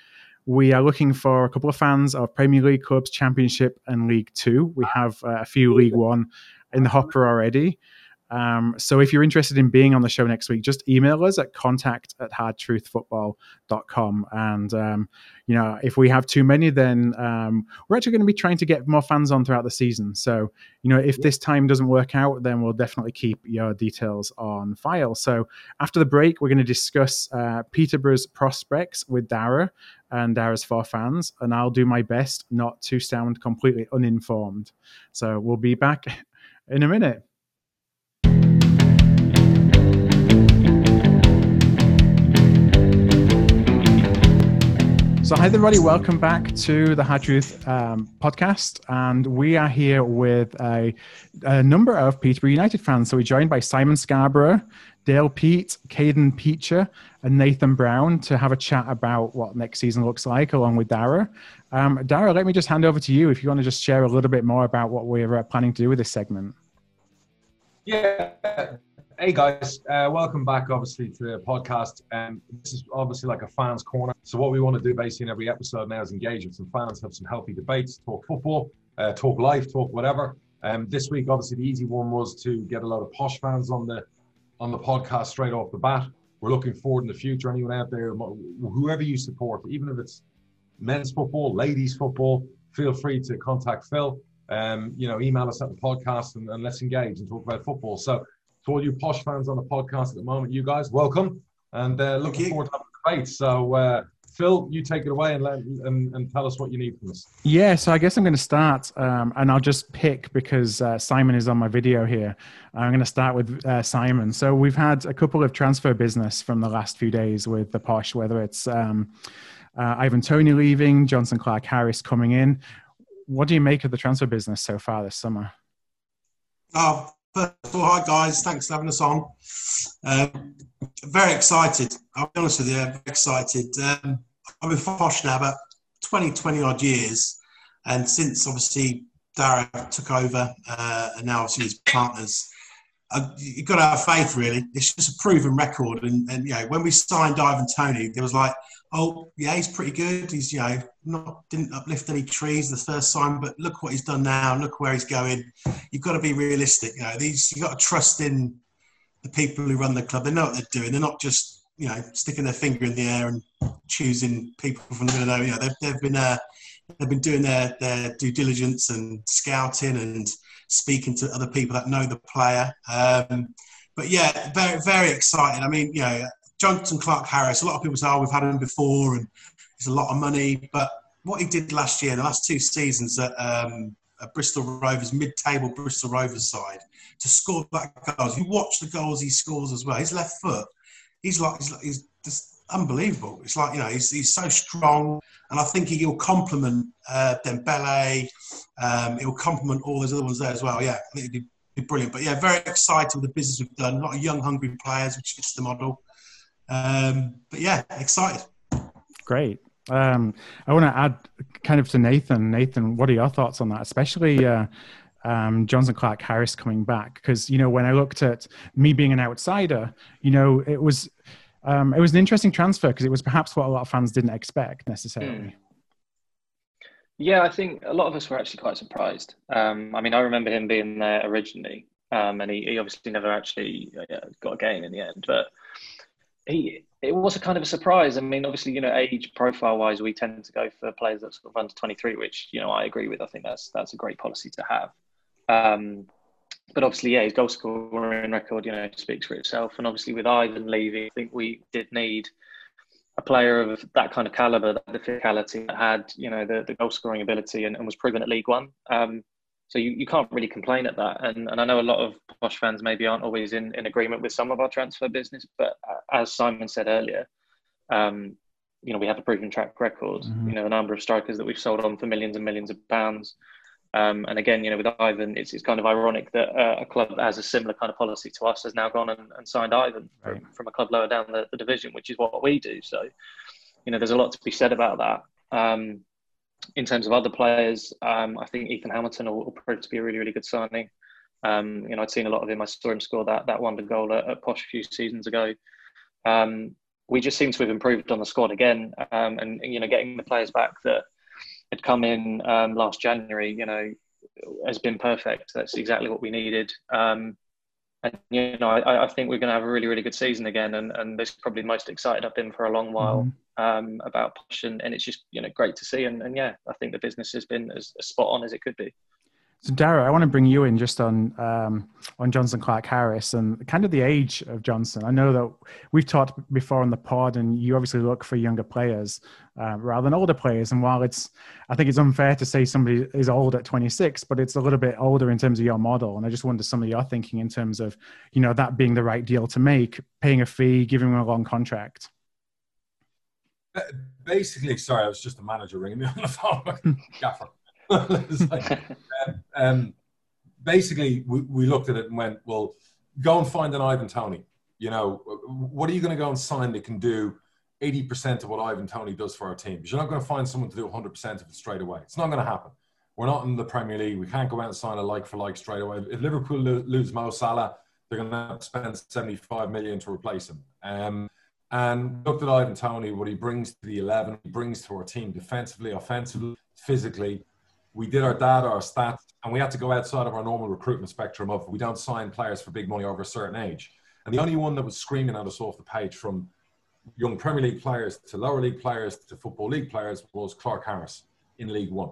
we are looking for a couple of fans of Premier League clubs, Championship, and League Two. We have uh, a few League One in the hopper already. Um, so if you're interested in being on the show next week, just email us at contact at hardtruthfootball.com. And, um, you know, if we have too many, then um, we're actually going to be trying to get more fans on throughout the season. So, you know, if this time doesn't work out, then we'll definitely keep your details on file. So after the break, we're going to discuss uh, Peterborough's prospects with Darragh and Darragh's four fans. And I'll do my best not to sound completely uninformed. So we'll be back in a minute. So, hi, everybody. Welcome back to the Hard Truth um, podcast. And we are here with a, a, number of Peterborough United fans. So, we're joined by Simon Scarborough, Dale Pete, Caden Peacher, and Nathan Brown to have a chat about what next season looks like, along with Darragh. Um, Darragh, let me just hand over to you if you want to just share a little bit more about what we're uh, planning to do with this segment. Yeah, Hey guys, uh, welcome back obviously to the podcast. Um, this is obviously like a fans corner. So what we want to do basically in every episode now is engage with some fans, have some healthy debates, talk football, uh, talk life, talk whatever. Um, this week obviously the easy one was to get a lot of posh fans on the on the podcast straight off the bat. We're looking forward in the future. Anyone out there, whoever you support, even if it's men's football, ladies football, feel free to contact Phil. Um, you know, email us at the podcast and, and let's engage and talk about football. So to all you posh fans on the podcast at the moment, you guys, welcome and uh, looking forward to having a debate. So, uh, Phil, you take it away and, let, and, and tell us what you need from us. Yeah, so I guess I'm going to start, um, and I'll just pick because uh, Simon is on my video here. I'm going to start with uh, Simon. So we've had a couple of transfer business from the last few days with the posh, whether it's um, uh, Ivan Toney leaving, Jonson Clarke-Harris coming in. What do you make of the transfer business so far this summer? Oh, First of all, hi guys, thanks for having us on. Um, very excited. I'll be honest with you, very excited. Um, I've been Posh now about 20, 20 odd years, and since obviously Darragh took over, uh, and now obviously his partners, uh, you've got to have faith really. It's just a proven record, and, and you know when we signed Ivan Toney, there was like oh yeah, he's pretty good. He's you know not didn't uplift any trees the first time, but look what he's done now. Look where he's going. You've got to be realistic. You know these you've got to trust in the people who run the club. They know what they're doing. They're not just you know sticking their finger in the air and choosing people from the know. You know they've, they've been uh, they've been doing their their due diligence and scouting and speaking to other people that know the player. Um, but yeah, very very excited. I mean, you know, Jonson Clarke-Harris, a lot of people say, oh, we've had him before and it's a lot of money. But what he did last year, the last two seasons at, um, at Bristol Rovers, mid table Bristol Rovers side, to score that goals. You watch the goals he scores as well. His left foot, he's like, he's, like, he's just unbelievable. It's like, you know, he's, he's so strong. And I think he'll complement uh, Dembele. Um, he'll complement all those other ones there as well. Yeah, I think it'd be, brilliant. But yeah, very excited with the business we've done. A lot of young, hungry players, which fits the model. Um, but yeah, excited. Great. Um, I want to add kind of to Nathan. Nathan, what are your thoughts on that? Especially uh, um, Jonson Clarke-Harris coming back, because you know when I looked at me being an outsider, you know it was um, it was an interesting transfer because it was perhaps what a lot of fans didn't expect necessarily. Mm. Yeah, I think a lot of us were actually quite surprised. Um, I mean, I remember him being there originally, um, and he, he, obviously never actually uh, got a game in the end. But he it was a kind of a surprise. I mean, obviously, you know, age profile wise, we tend to go for players that sort of under 23, which you know I agree with. I think that's that's a great policy to have. Um, but obviously, yeah, his goal scoring record, you know, speaks for itself. And obviously, with Ivan leaving, I think we did need a player of that kind of caliber, that the physicality that had, you know, the, the goal scoring ability and, and was proven at League One. Um, so you, you can't really complain at that. And, and I know a lot of Posh fans maybe aren't always in, in agreement with some of our transfer business, but as Simon said earlier, um, you know, we have a proven track record. Mm-hmm. You know, the number of strikers that we've sold on for millions and millions of pounds. Um, and again, you know, with Ivan, it's, it's kind of ironic that uh, a club that has a similar kind of policy to us has now gone and, and signed Ivan right. from, from, a club lower down the, the, division, which is what we do. So, you know, there's a lot to be said about that. Um, in terms of other players, um, I think Ethan Hamilton will, will, prove to be a really, really good signing. Um, you know, I'd seen a lot of him. I saw him score that that wonder goal at, at Posh a few seasons ago. Um, we just seem to have improved on the squad again, um, and you know, getting the players back that had come in um, last January, you know, has been perfect. That's exactly what we needed. Um, and you know, I, I think we're going to have a really, really good season again, and, and this is probably the most excited I've been for a long while mm-hmm. um, about Posh, and, and, it's just you know great to see, and, and yeah, I think the business has been as, as spot on as it could be. So, Darragh, I want to bring you in just on um, on Jonson Clarke-Harris and kind of the age of Jonson. I know that we've talked before on the pod, and you obviously look for younger players uh, rather than older players. And while it's, I think it's unfair to say somebody is old at 26, but it's a little bit older in terms of your model. And I just wonder some of your thinking in terms of, you know, that being the right deal to make, paying a fee, giving them a long contract. Basically, sorry, I was just a manager ringing me on the phone. Gaffer. Like, um, basically, we, we looked at it and went, well, go and find an Ivan Toney. You know, what are you going to go and sign that can do 80% of what Ivan Toney does for our team? Because you're not going to find someone to do 100% of it straight away. It's not going to happen. We're not in the Premier League. We can't go out and sign a like for like straight away. If Liverpool lose Mo Salah, they're going to spend 75 million to replace him. Um, and looked at Ivan Toney, what he brings to the 11, he brings to our team defensively, offensively, physically we did our data, our stats, and we had to go outside of our normal recruitment spectrum of we don't sign players for big money over a certain age. And the only one that was screaming at us off the page from young Premier League players to lower league players to Football League players was Clarke-Harris in League One.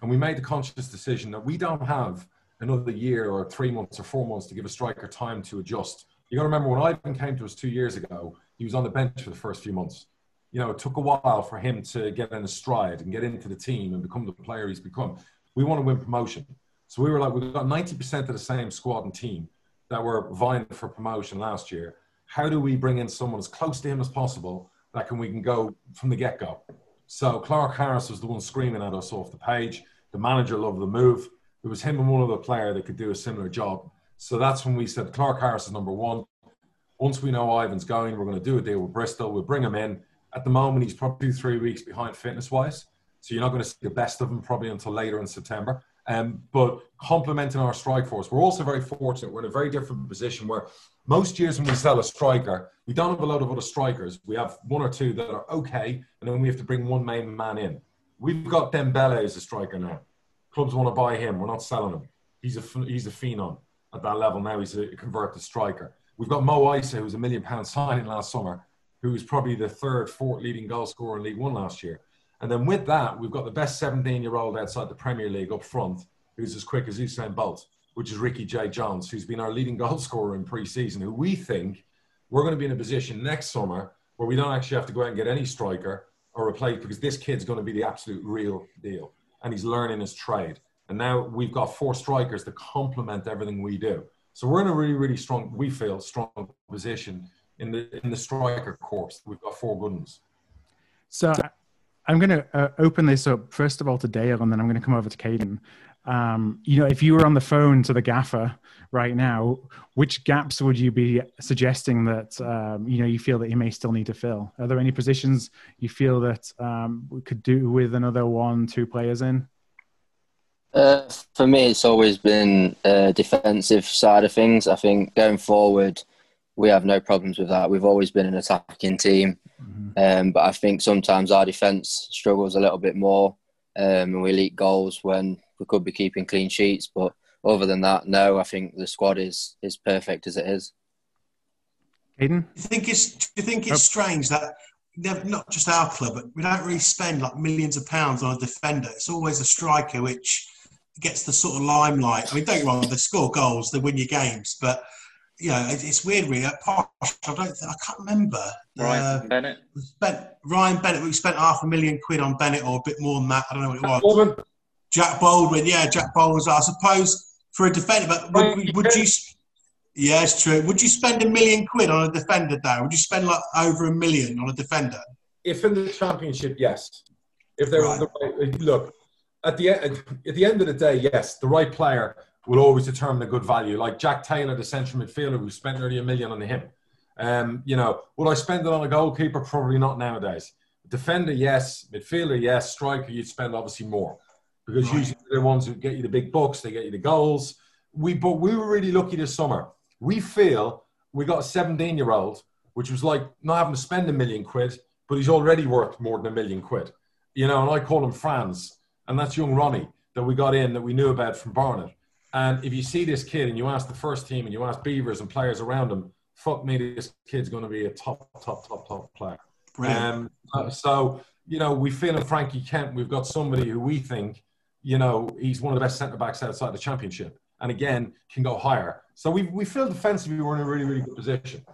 And we made the conscious decision that we don't have another year or three months or four months to give a striker time to adjust. You got to remember when Ivan came to us two years ago, he was on the bench for the first few months you know, it took a while for him to get in a stride and get into the team and become the player he's become. We want to win promotion. So we were like, we've got 90% of the same squad and team that were vying for promotion last year. How do we bring in someone as close to him as possible that can we can go from the get go? So Clarke-Harris was the one screaming at us off the page. The manager loved the move. It was him and one other player that could do a similar job. So that's when we said Clarke-Harris is number one. Once we know Ivan's going, we're going to do a deal with Bristol. We'll bring him in at the moment, he's probably two, three weeks behind fitness wise. So you're not going to see the best of him probably until later in September. Um, but complementing our strike force, we're also very fortunate. We're in a very different position where most years when we sell a striker, we don't have a lot of other strikers. We have one or two that are okay, and then we have to bring one main man in. We've got Dembele as a striker now. Clubs want to buy him. We're not selling him. He's a he's a phenom at that level now. He's a converted striker. We've got Mo Eisa, who's a million pound signing last summer, who was probably the third, fourth leading goal scorer in League One last year. And then with that, we've got the best 17 year old outside the Premier League up front, who's as quick as Usain Bolt, which is Ricky-Jade Jones, who's been our leading goal scorer in pre season, who we think we're going to be in a position next summer where we don't actually have to go out and get any striker or replace because this kid's going to be the absolute real deal. And he's learning his trade. And now we've got four strikers to complement everything we do. So we're in a really, really strong, we feel, strong position in the in the striker course. We've got four good ones. So I'm going to uh, open this up first of all to Dale, and then I'm going to come over to Caden. Um, you know, if you were on the phone to the gaffer right now, which gaps would you be suggesting that um, you know you feel that you may still need to fill? Are there any positions you feel that um, we could do with another one, two players in? Uh, for me, it's always been a defensive side of things. I think going forward, we have no problems with that. We've always been an attacking team, mm-hmm. um, but I think sometimes our defence struggles a little bit more, um, and we leak goals when we could be keeping clean sheets. But other than that, no, I think the squad is is perfect as it is. Aiden, do you think it's do you think it's oh. strange that not just our club, but we don't really spend like millions of pounds on a defender. It's always a striker which gets the sort of limelight. I mean, don't get wrong, they score goals, they win your games, but you know, it's weird really. At Posh, I don't, I can't remember. Ryan uh, Bennett. Spent, Ryan Bennett. We spent half a million quid on Bennett, or a bit more than that. I don't know what it was. Baldwin. Jack Baldwin. Yeah, Jack Baldwin. I suppose for a defender, but would, would you? Yeah, it's true. Would you spend a million quid on a defender, Darren? Would you spend like over a million on a defender? If in the championship, yes. If there right. was the look, at the at the end of the day, yes, the right player will always determine a good value. Like Jack Taylor, the central midfielder, we spent nearly a million on him. Um, you know, would I spend it on a goalkeeper? Probably not nowadays. Defender, yes. Midfielder, yes. Striker, you'd spend obviously more because right. usually they're the ones who get you the big bucks. They get you the goals. We but we were really lucky this summer. We feel we got a 17 year old, which was like not having to spend a million quid, but he's already worth more than a million quid. You know, and I call him Franz, and that's young Ronnie that we got in that we knew about from Barnet. And if you see this kid and you ask the first team and you ask Beevers and players around him, fuck me, this kid's going to be a top, top, top, top player. Um, so, you know, we feel in Frankie Kent, we've got somebody who we think, you know, he's one of the best centre backs outside the championship. And again, can go higher. So we, we feel defensively we're in a really, really good position.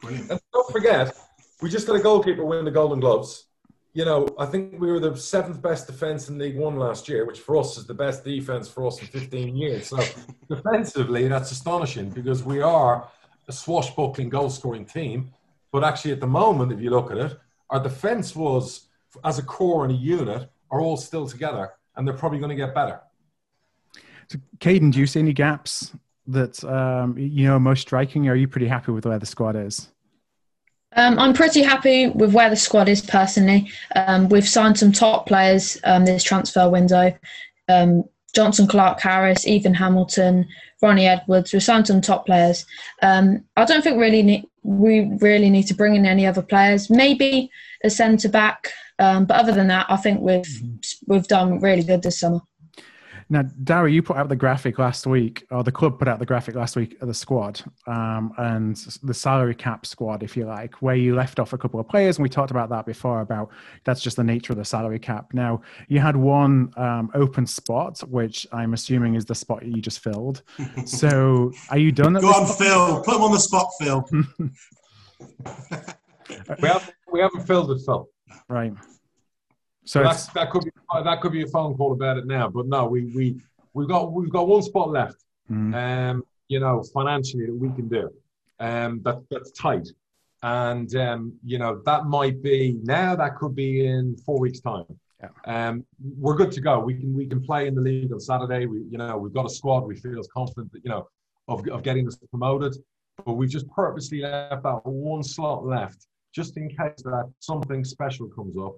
Brilliant. And don't forget, we just got a goalkeeper win the Golden Gloves you know, I think we were the seventh best defense in League One last year, which for us is the best defense for us in 15 years. So defensively, that's astonishing because we are a swashbuckling goal scoring team. But actually, at the moment, if you look at it, our defense was, as a core and a unit, are all still together and they're probably going to get better. So, Caden, do you see any gaps that um, you know most striking? Or are you pretty happy with where the squad is? Um, I'm pretty happy with where the squad is personally. Um, we've signed some top players um, this transfer window. Um, Jonson Clarke-Harris, Ethan Hamilton, Ronnie Edwards. We've signed some top players. Um, I don't think really need, we really need to bring in any other players. Maybe a centre back, um, but other than that, I think we've mm-hmm. we've done really good this summer. Now, Darry, you put out the graphic last week, or the club put out the graphic last week of the squad um, and the salary cap squad, if you like, where you left off a couple of players. And we talked about that before about that's just the nature of the salary cap. Now, you had one um, open spot, which I'm assuming is the spot you just filled. So, are you done? Go on, spot? Phil. Put him on the spot, Phil. we, haven't, we haven't filled it, Phil. Right. So that could be that could be a phone call about it now, but no, we we we've got we've got one spot left. Mm. Um, you know, financially that we can do. Um, that that's tight, and um, you know that might be now. That could be in four weeks' time. Yeah. Um, we're good to go. We can we can play in the league on Saturday. We you know we've got a squad. We feel confident that you know of of getting us promoted, but we've just purposely left that one slot left just in case that something special comes up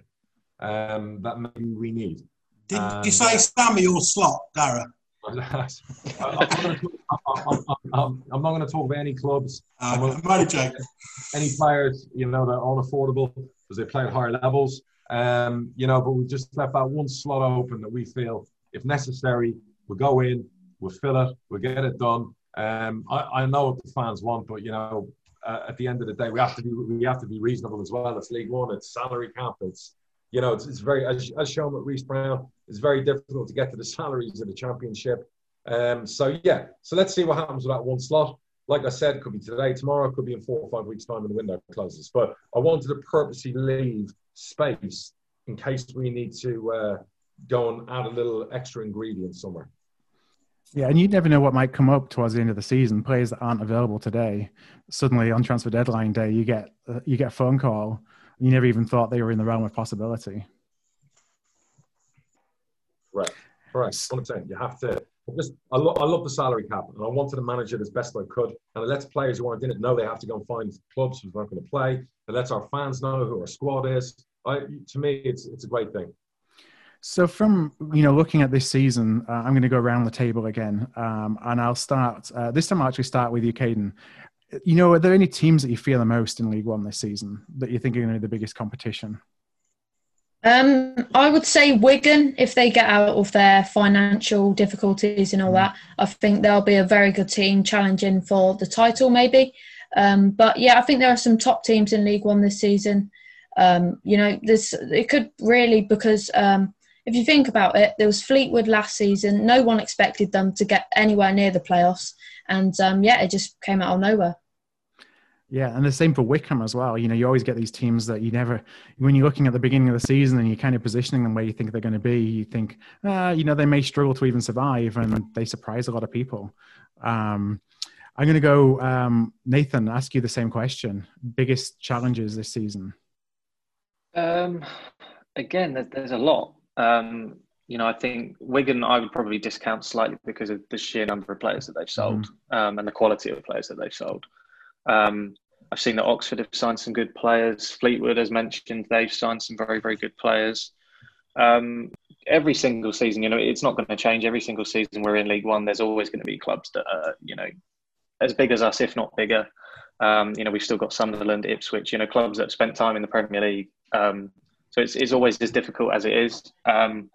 um, that maybe we need. Did um, you say Sammy or Slot, Darragh? I'm, not going to talk about any clubs. Uh. Any players, you know, that are unaffordable because they play at higher levels. Um, you know, but we just left that one slot open that we feel, if necessary, we'll go in, we'll fill it, we'll get it done. Um, I, I know what the fans want, but you know, uh, at the end of the day, we have to be we have to be reasonable as well. It's League One, it's salary cap, it's you know, it's, it's very, as, as shown with Reece Brown, it's very difficult to get to the salaries of the championship. Um, so, yeah, so let's see what happens with that one slot. Like I said, could be today, tomorrow, could be in four or five weeks' time when the window closes. But I wanted to purposely leave space in case we need to uh, go and add a little extra ingredient somewhere. Yeah, and you never know what might come up towards the end of the season. Players that aren't available today, suddenly on transfer deadline day, you get uh, you get a phone call you never even thought they were in the realm of possibility. Right. One percent. You have to. Just, I, lo- I love the salary cap, and I wanted to manage it as best I could. And it lets players who aren't in it know they have to go and find clubs who's not going to play. It lets our fans know who our squad is. I, to me, it's it's a great thing. So, from you know, looking at this season, uh, I'm going to go around the table again, um, and I'll start. Uh, this time, I'll actually start with you, Caden you know, are there any teams that you fear the most in League One this season that you think are going to be the biggest competition? Um, I would say Wigan, if they get out of their financial difficulties and all mm. that, I think they'll be a very good team challenging for the title, maybe. Um, but yeah, I think there are some top teams in League One this season. Um, you know, this it could really because um, if you think about it, there was Fleetwood last season. No one expected them to get anywhere near the playoffs, and um, yeah, it just came out of nowhere. Yeah, and the same for Wycombe as well. You know, you always get these teams that you never, when you're looking at the beginning of the season and you're kind of positioning them where you think they're going to be, you think, ah, you know, they may struggle to even survive, and they surprise a lot of people. Um, I'm going to go, um, Nathan, ask you the same question. Biggest challenges this season? Um, again, there's a lot. Um, you know, I think Wigan I would probably discount slightly because of the sheer number of players that they've sold mm. um, and the quality of players that they've sold. Um, I've seen that Oxford have signed some good players. Fleetwood, as mentioned, they've signed some very, very good players. Um, every single season, you know, it's not going to change. Every single season we're in League One, there's always going to be clubs that are, you know, as big as us, if not bigger. Um, you know, we've still got Sunderland, Ipswich, you know, clubs that have spent time in the Premier League. Um, so it's, it's always as difficult as it is. Um,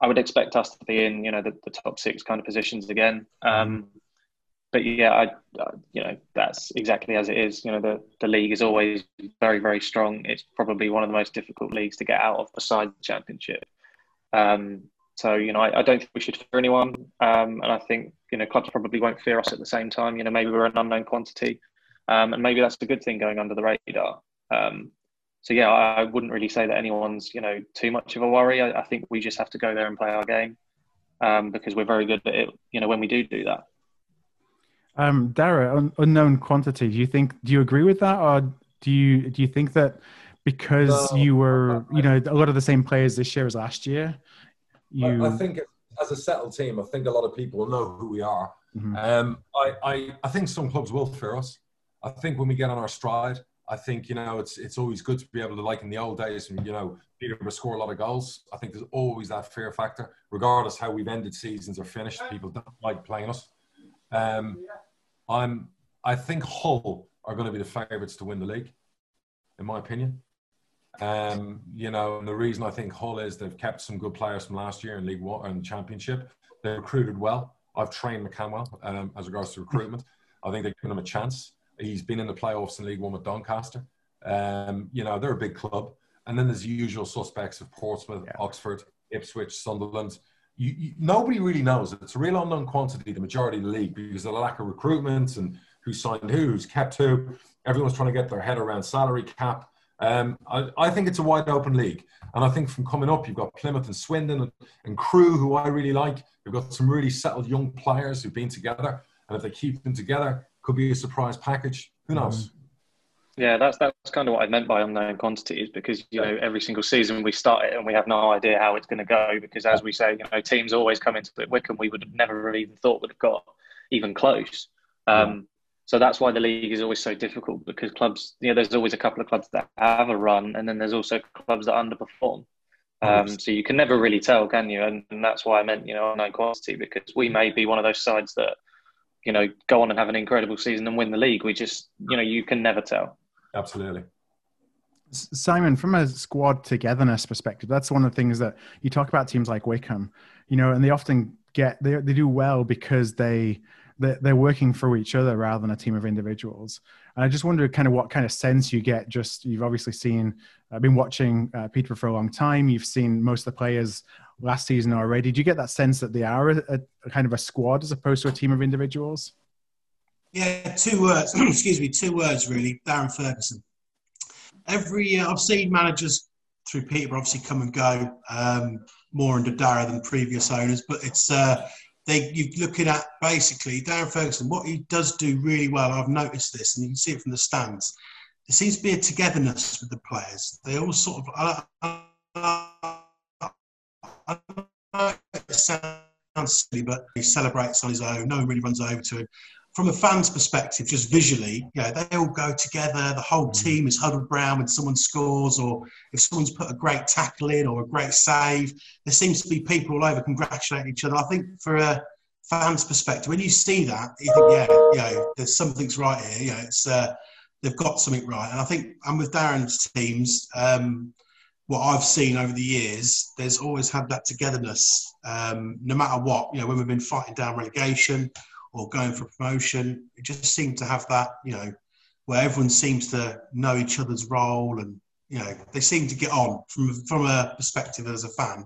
I would expect us to be in, you know, the, the top six kind of positions again. Um, but yeah, I, you know, that's exactly as it is. You know, the, the league is always very, very strong. It's probably one of the most difficult leagues to get out of besides the championship. Um, so, you know, I, I, don't think we should fear anyone. Um, and I think, you know, clubs probably won't fear us at the same time. You know, maybe we're an unknown quantity. Um, and maybe that's a good thing going under the radar. Um, so, yeah, I, I, wouldn't really say that anyone's, you know, too much of a worry. I, I think we just have to go there and play our game um, because we're very good at it, you know, when we do do that. Um, Darragh, un- unknown quantity. Do you think? Do you agree with that, or do you do you think that because no, you were, you know, a lot of the same players this year as last year? You... I, I think as a settled team, I think a lot of people know who we are. Mm-hmm. Um, I, I, I think some clubs will fear us. I think when we get on our stride, I think you know it's it's always good to be able to like in the old days and you know be able to score a lot of goals. I think there's always that fear factor, regardless how we've ended seasons or finished. People don't like playing us. Um, I'm I think Hull are going to be the favourites to win the league, in my opinion. Um, you know, and the reason I think Hull is they've kept some good players from last year in League One and Championship. They recruited well. I've trained McCanwell um, as regards to recruitment. I think they've given him a chance. He's been in the playoffs in League One with Doncaster. Um, you know, they're a big club. And then there's the usual suspects of Portsmouth, yeah. Oxford, Ipswich, Sunderland. You, you, nobody really knows. It's a real unknown quantity, the majority of the league, because of the lack of recruitment and who signed who, who's kept who. Everyone's trying to get their head around salary cap. Um, I, I, think it's a wide open league. And I think from coming up, you've got Plymouth and Swindon and, and Crewe, who I really like. You've got some really settled young players who've been together. And if they keep them together, could be a surprise package. Who knows? Yeah, that's that's kind of what I meant by unknown quantities because you know every single season we start it and we have no idea how it's going to go because as we say, you know, teams always come into it. Wycombe we would have never even thought would have got even close. Um, so that's why the league is always so difficult because clubs, you know, there's always a couple of clubs that have a run, and then there's also clubs that underperform. Um, so you can never really tell, can you? And, and that's why I meant, you know, unknown quantity because we may be one of those sides that, you know, go on and have an incredible season and win the league. We just, you know, you can never tell. Absolutely. Simon, from a squad togetherness perspective, that's one of the things that you talk about teams like Wycombe, you know, and they often get they they do well because they they're, they're working for each other rather than a team of individuals. And I just wonder kind of what kind of sense you get. Just you've obviously seen, I've been watching uh, Peter for a long time. You've seen most of the players last season already. Do you get that sense that they are a, a kind of a squad as opposed to a team of individuals? Yeah, two words. excuse me, two words really. Darren Ferguson. Every year, I've seen managers through Peter obviously come and go um, more under Darren than previous owners, but it's uh, they you're looking at basically Darren Ferguson. What he does do really well, I've noticed this, and you can see it from the stands. There seems to be a togetherness with the players. They all sort of. I, I, I, it sounds silly, but he celebrates on his own. No one really runs over to him from a fan's perspective, just visually, you know, they all go together. The whole mm. team is huddled around when someone scores, or if someone's put a great tackle in or a great save. There seems to be people all over congratulating each other. I think for a fan's perspective, when you see that, you think, yeah, you know, there's something's right here. You know, it's uh, they've got something right. And I think, and with Darren's teams, um, what I've seen over the years, there's always had that togetherness, um, no matter what. You know, when we've been fighting down relegation or going for promotion. It just seemed to have that, you know, where everyone seems to know each other's role and, you know, they seem to get on from, from a perspective as a fan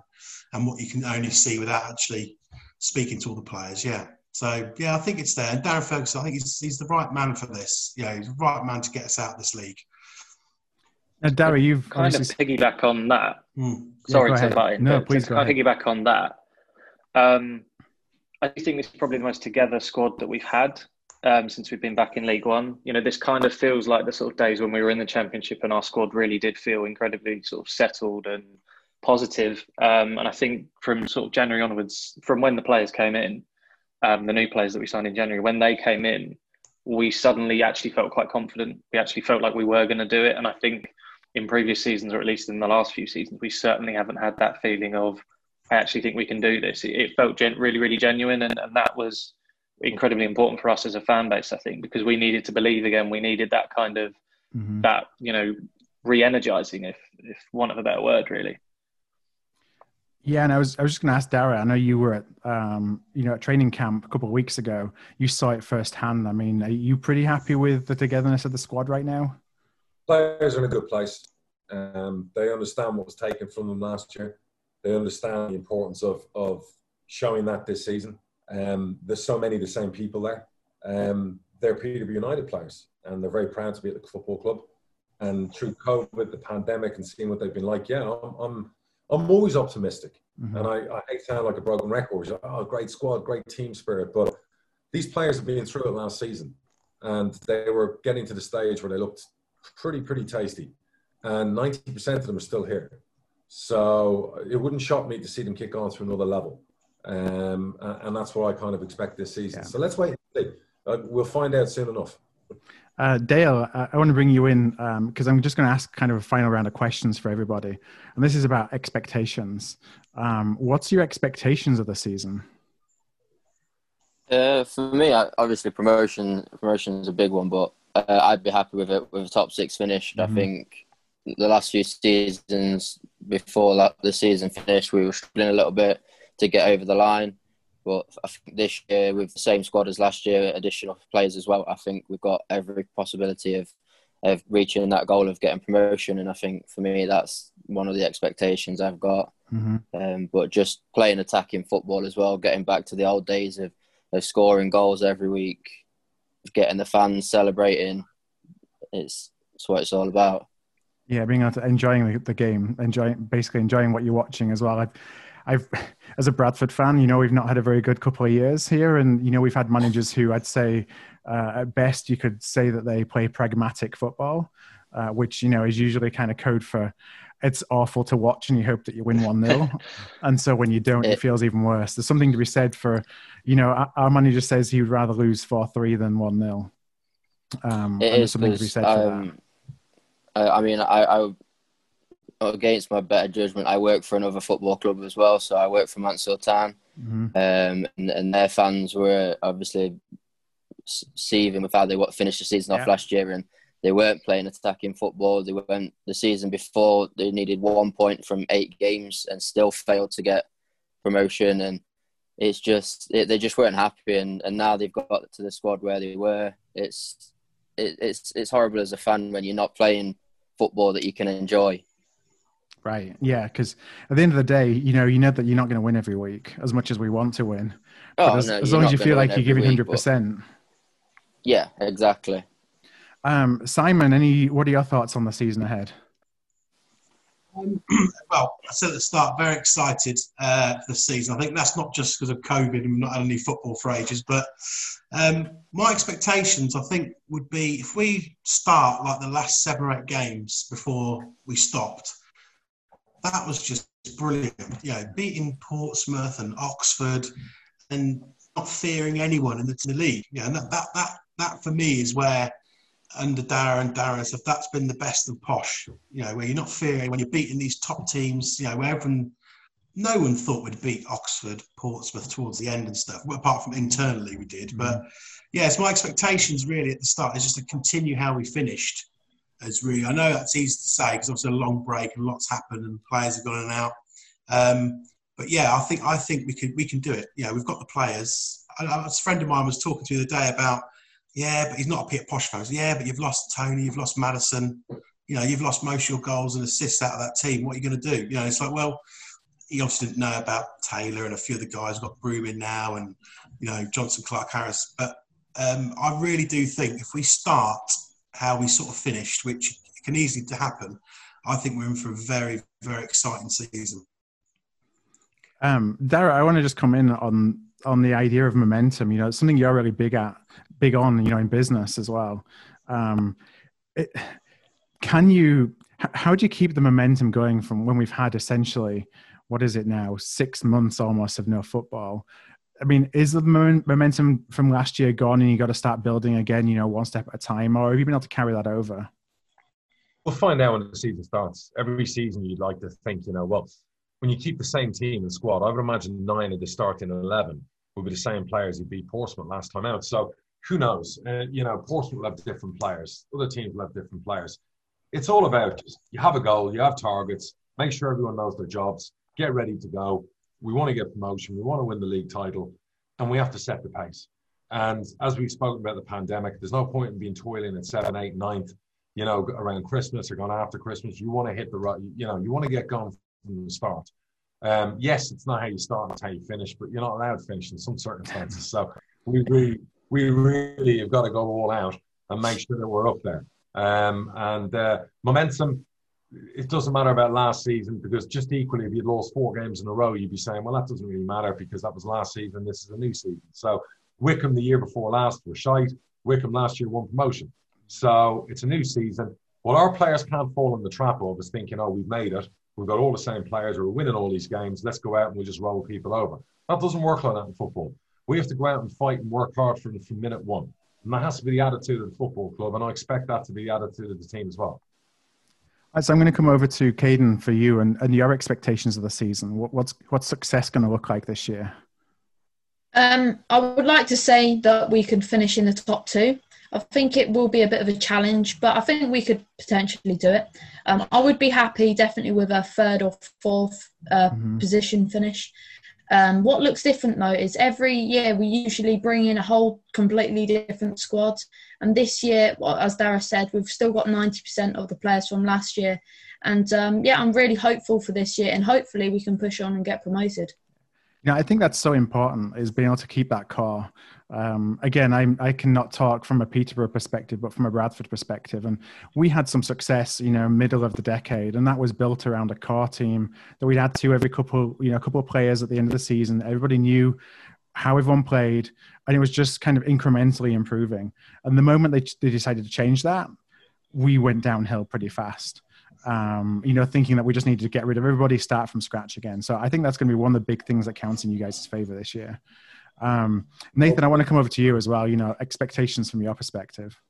and what you can only see without actually speaking to all the players. Yeah. So, yeah, I think it's there. And Darren Ferguson, I think he's, he's the right man for this. You know, he's the right man to get us out of this league. Now, Darry, you've kind of piggyback on that. Mm. Sorry yeah, to butt in. No, please go ahead. piggyback on that. Um, I think this is probably the most together squad that we've had um, since we've been back in League One. You know, this kind of feels like the sort of days when we were in the Championship and our squad really did feel incredibly sort of settled and positive. Um, and I think from sort of January onwards, from when the players came in, um, the new players that we signed in January, when they came in, we suddenly actually felt quite confident. We actually felt like we were going to do it. And I think in previous seasons, or at least in the last few seasons, we certainly haven't had that feeling of, I actually think we can do this. It, it felt gen- really, really genuine. And, and that was incredibly important for us as a fan base, I think, because we needed to believe again. We needed that kind of, mm-hmm. that, you know, re energizing, if, if want of a better word, really. Yeah, and I was I was just going to ask Darragh. I know you were at um, you know at training camp a couple of weeks ago. You saw it firsthand. I mean, are you pretty happy with the togetherness of the squad right now? Players are in a good place. Um, they understand what was taken from them last year. They understand the importance of of showing that this season. Um, there's so many of the same people there. Um, they're Peterborough United players, and they're very proud to be at the football club. And through COVID, the pandemic, and seeing what they've been like, yeah, I'm, I'm I'm always optimistic. Mm-hmm. And I, I hate sound like a broken record. oh, great squad, great team spirit. But these players have been through it last season. And they were getting to the stage where they looked pretty, pretty tasty. And 90% of them are still here. So it wouldn't shock me to see them kick on to another level. Um, and that's what I kind of expect this season. Yeah. So let's wait and see. Uh, we'll find out soon enough. Uh, Dale, I, I want to bring you in because um, I'm just going to ask kind of a final round of questions for everybody, and this is about expectations. Um, what's your expectations of the season? Uh, for me, obviously promotion promotion is a big one, but uh, I'd be happy with it with a top six finish. Mm-hmm. I think the last few seasons before the season finished, we were struggling a little bit to get over the line. But I think this year, with the same squad as last year, additional players as well, I think we've got every possibility of of reaching that goal of getting promotion. And I think for me, that's one of the expectations I've got. Mm-hmm. Um, but just playing attacking football as well, getting back to the old days of, of scoring goals every week, getting the fans celebrating. It's, it's what it's all about. Yeah, being able to enjoying the, the game, enjoying basically enjoying what you're watching as well. I've, I've, as a Bradford fan, you know, we've not had a very good couple of years here, and you know, we've had managers who I'd say, uh, at best, you could say that they play pragmatic football, uh, which you know is usually kind of code for it's awful to watch and you hope that you win 1 0. and so when you don't, it, feels even worse. There's something to be said for, you know, our manager says he would rather lose 4 3 than 1 0. Um, it is, something to be said um, for that. Um, I mean, I, I against my better judgment, I work for another football club as well. So I work for Mansfield Town, mm-hmm. um, and, and, their fans were obviously seething with how they finished the season yeah. off last year, and they weren't playing attacking football. They went the season before they needed one point from eight games and still failed to get promotion, and it's just it, they just weren't happy, and, and now they've got to the squad where they were. It's it, it's it's horrible as a fan when you're not playing football that you can enjoy. Right. Yeah. Because at the end of the day, you know, you know that you're not going to win every week as much as we want to win. Oh, as, no, as long as you feel like you're giving hundred percent. Yeah. Exactly. Um, Simon, any? What are your thoughts on the season ahead? Um, well, I said at the start, very excited uh, for the season. I think that's not just because of COVID and we've not had any football for ages, but um, my expectations, I think, would be if we start like the last seven or eight games before we stopped, that was just brilliant. You know, beating Portsmouth and Oxford and not fearing anyone in the, in the league. You know, and that, that, that, that for me is where under Darragh and Darren stuff, that's been the best of posh. You know, where you're not fearing when you're beating these top teams. You know, where everyone, no one thought we'd beat Oxford, Portsmouth towards the end and stuff. Well, apart from internally, we did. But mm-hmm. yeah, it's my expectations really at the start is just to continue how we finished as really. I know that's easy to say because obviously a long break and lots happened and players have gone and out. Um, but yeah, I think I think we can we can do it. Yeah, we've got the players. I, I, a friend of mine was talking to me the other day about yeah, but he's not a Peter Posh fan. Yeah, but you've lost Toney, you've lost Maddison, You know, you've lost most of your goals and assists out of that team. What are you going to do? You know, it's like well. He obviously didn't know about Taylor and a few of the guys got Broom in now, and you know Jonson, Clarke, Harris. But um, I really do think if we start how we sort of finished, which can easily happen, I think we're in for a very, very exciting season. Um, Darragh, I want to just come in on on the idea of momentum. You know, it's something you're really big at, big on. You know, in business as well. Um, it, can you? how do you keep the momentum going from when we've had essentially what is it now six months almost of no football i mean is the momentum from last year gone and you got to start building again you know one step at a time or have you been able to carry that over we'll find out when the season starts every season you'd like to think you know well when you keep the same team and squad i would imagine nine of the starting 11 will be the same players who beat portsmouth last time out so who knows uh, you know portsmouth will have different players other teams will have different players it's all about you have a goal, you have targets, make sure everyone knows their jobs, get ready to go. We want to get promotion, we want to win the league title, and we have to set the pace. And as we've spoken about the pandemic, there's no point in being toiling at seven, eight, ninth, you know, around Christmas or going after Christmas. You want to hit the right, you know, you want to get going from the start. Um, yes, it's not how you start, it's how you finish, but you're not allowed to finish in some circumstances. So we, we, we really have got to go all out and make sure that we're up there. Um, and uh, momentum, it doesn't matter about last season because just equally, if you'd lost four games in a row, you'd be saying, well, that doesn't really matter because that was last season. This is a new season. So Wycombe the year before last were shite. Wycombe last year won promotion. So it's a new season. What our players can't fall in the trap of is thinking, oh, we've made it. We've got all the same players. We're winning all these games. Let's go out and we'll just roll people over. That doesn't work like that in football. We have to go out and fight and work hard from, from minute one. And that has to be the attitude of the football club, and I expect that to be the attitude of the team as well. Right, so I'm going to come over to Caden for you and, and your expectations of the season. What, what's what's success going to look like this year? Um, I would like to say that we could finish in the top two. I think it will be a bit of a challenge, but I think we could potentially do it. Um, I would be happy definitely with a third or fourth uh, mm-hmm. position finish. Um, what looks different though is every year we usually bring in a whole completely different squad, and this year, as Darragh said, we've still got ninety percent of the players from last year, and um, yeah, I'm really hopeful for this year, and hopefully we can push on and get promoted. Yeah, I think that's so important is being able to keep that core. Um, again, I, I cannot talk from a Peterborough perspective, but from a Bradford perspective. And we had some success, you know, middle of the decade, and that was built around a core team that we'd add to every couple, you know, a couple of players at the end of the season. Everybody knew how everyone played, and it was just kind of incrementally improving. And the moment they, they decided to change that, we went downhill pretty fast um, you know, thinking that we just need to get rid of everybody, start from scratch again. So I think that's going to be one of the big things that counts in you guys' favor this year. Um, Nathan, I want to come over to you as well. You know, expectations from your perspective.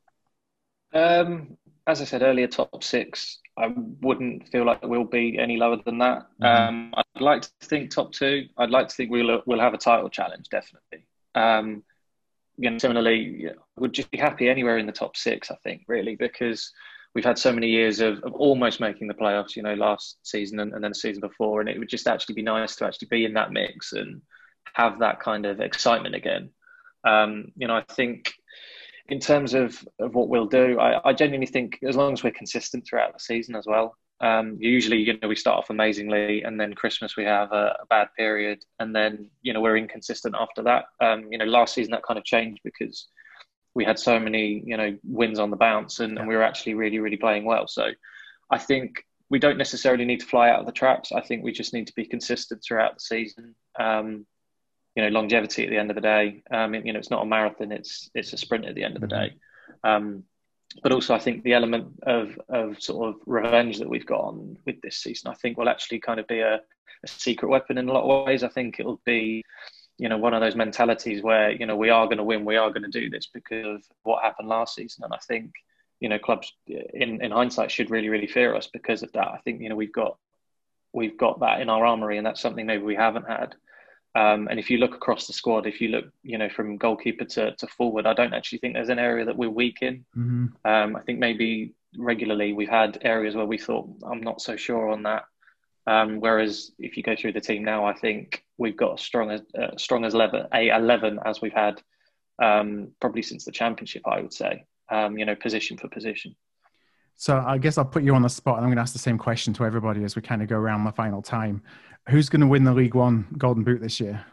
Um, as I said earlier, top six. I wouldn't feel like we'll be any lower than that. Mm-hmm. Um, I'd like to think top two. I'd like to think we'll we'll have a title challenge definitely. Um, you know, similarly, would just be happy anywhere in the top six. I think really because we've had so many years of, of almost making the playoffs, you know, last season and, and then the season before. And it would just actually be nice to actually be in that mix and have that kind of excitement again. Um, you know, I think in terms of, of what we'll do, I, I genuinely think as long as we're consistent throughout the season as well. Um, usually, you know, we start off amazingly, and then Christmas we have a, a bad period, and then you know we're inconsistent after that. Um, you know, last season that kind of changed because we had so many you know wins on the bounce and, and, we were actually really really playing well so i think we don't necessarily need to fly out of the traps i think we just need to be consistent throughout the season um, you know longevity at the end of the day um, you know it's not a marathon it's it's a sprint at the end of the mm-hmm. day um, but also i think the element of of sort of revenge that we've got on with this season i think will actually kind of be a, a secret weapon in a lot of ways i think it'll be you know one of those mentalities where you know we are going to win, we are going to do this because of what happened last season, and I think you know clubs in in hindsight should really really fear us because of that. I think you know we've got we've got that in our armory, and that's something maybe we haven't had. Um, and if you look across the squad, if you look, you know, from goalkeeper to, to forward, I don't actually think there's an area that we're weak in. Mm-hmm. Um, I think maybe regularly we've had areas where we thought, I'm not so sure on that. Um, whereas if you go through the team now, I think we've got as strong as uh, strong as 11, a 11 as we've had um, probably since the championship. I would say, um, you know, position for position. So I guess I'll put you on the spot, and I'm going to ask the same question to everybody as we kind of go around the final time. Who's going to win the League One Golden Boot this year?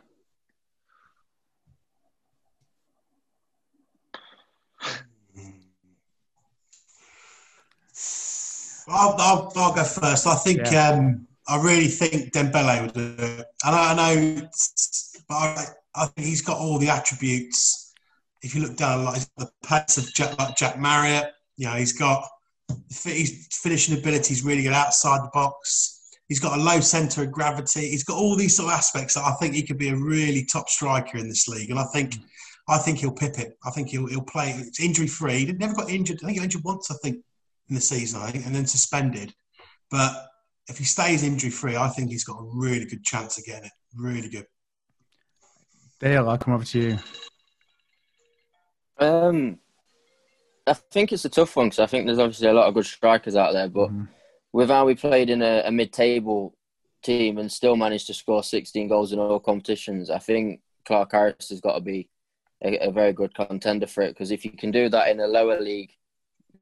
I'll, I'll, I'll, go first. I think yeah. um, I really think Dembele would do it. And I, I know, but I, I, think he's got all the attributes. If you look down, like the pace of Jack, like Jack Marriott, you know, he's got his finishing ability is really good outside the box. He's got a low centre of gravity. He's got all these sort of aspects that I think he could be a really top striker in this league. And I think, I think he'll pip it. I think he'll he'll play. It's injury free. He never got injured. I think he got injured once. I think in the season. I think, and then suspended. But if he stays injury free, I think he's got a really good chance of getting it. Really good. Dale, I'll come over to you. Um, I think it's a tough one because I think there's obviously a lot of good strikers out there, but mm-hmm. with how we played in a, a, mid-table team and still managed to score 16 goals in all competitions, I think Clarke Harris has got to be a, a very good contender for it. Because if you can do that in a lower league,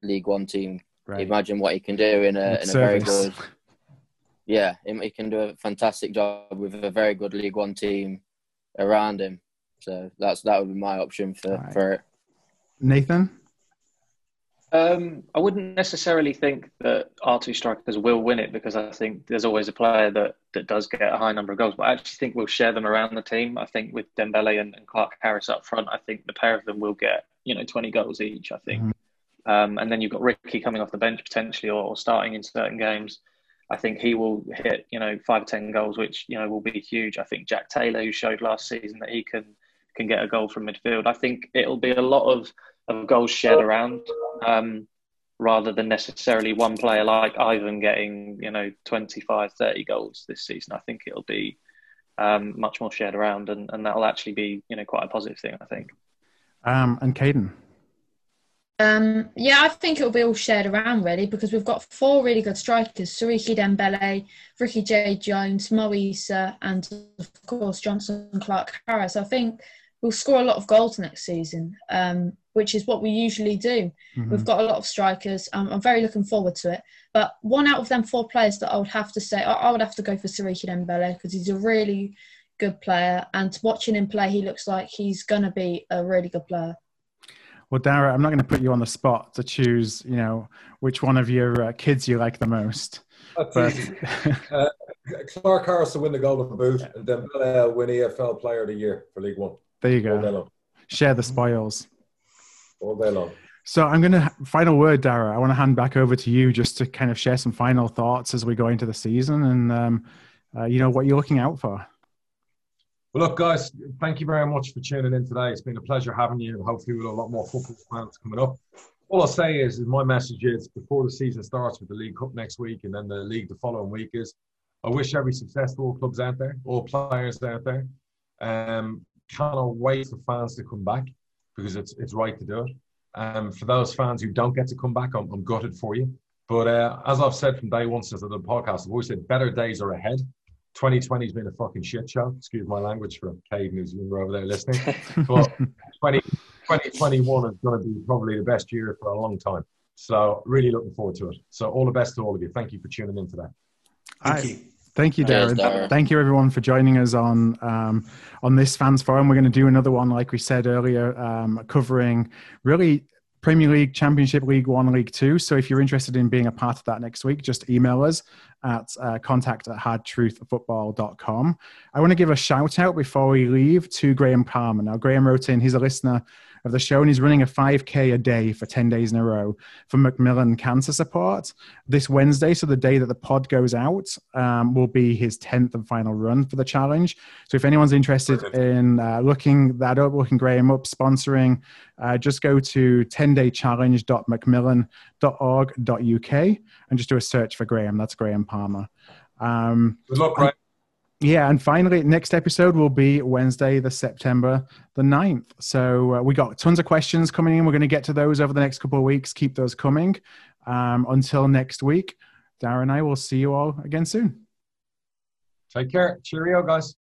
League One team, right. imagine what he can do in a, in a very good. Yeah, he can do a fantastic job with a very good League One team around him. So that's that would be my option for right. for it. Nathan. Um, I wouldn't necessarily think that our two strikers will win it because I think there's always a player that, that does get a high number of goals. But I actually think we'll share them around the team. I think with Dembele and, and Clarke Harris up front, I think the pair of them will get you know 20 goals each. I think, mm-hmm. um, and then you've got Ricky coming off the bench potentially or, or, starting in certain games. I think he will hit you know five or ten goals, which you know will be huge. I think Jack Taylor, who showed last season that he can can get a goal from midfield. I think it'll be a lot of of goals shared around um, rather than necessarily one player like Ivan getting, you know, 25, 30 goals this season. I think it'll be um, much more shared around and, and that'll actually be, you know, quite a positive thing, I think. Um, and Caden? Um, yeah, I think it'll be all shared around really because we've got four really good strikers: Siriki Dembele, Ricky J. Jones, Mo Eisa, and of course Jonson Clarke Harris. I think we'll score a lot of goals next season. Um, which is what we usually do. Mm-hmm. We've got a lot of strikers. Um, I'm very looking forward to it. But one out of them four players that I would have to say, I, I would have to go for Siriki Dembele because he's a really good player. And watching him play, he looks like he's going to be a really good player. Well, Darragh, I'm not going to put you on the spot to choose, you know, which one of your uh, kids you like the most. That's but... easy. uh, Clarke Harris will win the Golden Boot, and Dembele will win EFL Player of the Year for League One. There you go. Share the spoils all day long. So I'm going to final word, Darragh. I want to hand back over to you just to kind of share some final thoughts as we go into the season, and um, uh, you know what you're looking out for. Well, look, guys, thank you very much for tuning in today. It's been a pleasure having you, and hopefully we'll have a lot more football fans coming up. All I'll say is, is my message is before the season starts with the League Cup next week and then the league the following week is, I wish every success to all clubs out there, all players out there. Um, cannot wait for fans to come back because it's it's right to do it. Um, for those fans who don't get to come back, I'm, I'm gutted for you. But uh, as I've said from day one since I did the podcast, I've always said better days are ahead. 2020 has been a fucking shit show. Excuse my language for Cade who's over there listening. but 20, 2021 is going to be probably the best year for a long time. So really looking forward to it. So all the best to all of you. Thank you for tuning in today. Thank you. Thank you, Darren. Darren. Thank you, everyone, for joining us on um, on this fans forum. We're going to do another one, like we said earlier, um, covering really Premier League, Championship League One, League Two. So if you're interested in being a part of that next week, just email us at uh, contact at hardtruthfootball.com. I want to give a shout out before we leave to Graham Palmer. Now, Graham wrote in, he's a listener of the show, and he's running a 5K a day for 10 days in a row for Macmillan Cancer Support. This Wednesday, so the day that the pod goes out, um, will be his 10th and final run for the challenge. So if anyone's interested in uh, looking that up, looking Graham up, sponsoring, uh, just go to 10daychallenge.macmillan.org.uk and just do a search for Graham. That's Graham Palmer. Um, Good luck, Graham. Yeah, and finally, next episode will be Wednesday, the September the 9th. So uh, we got tons of questions coming in. We're going to get to those over the next couple of weeks. Keep those coming. Um, until next week, Darren and I will see you all again soon. Take care. Cheerio, guys.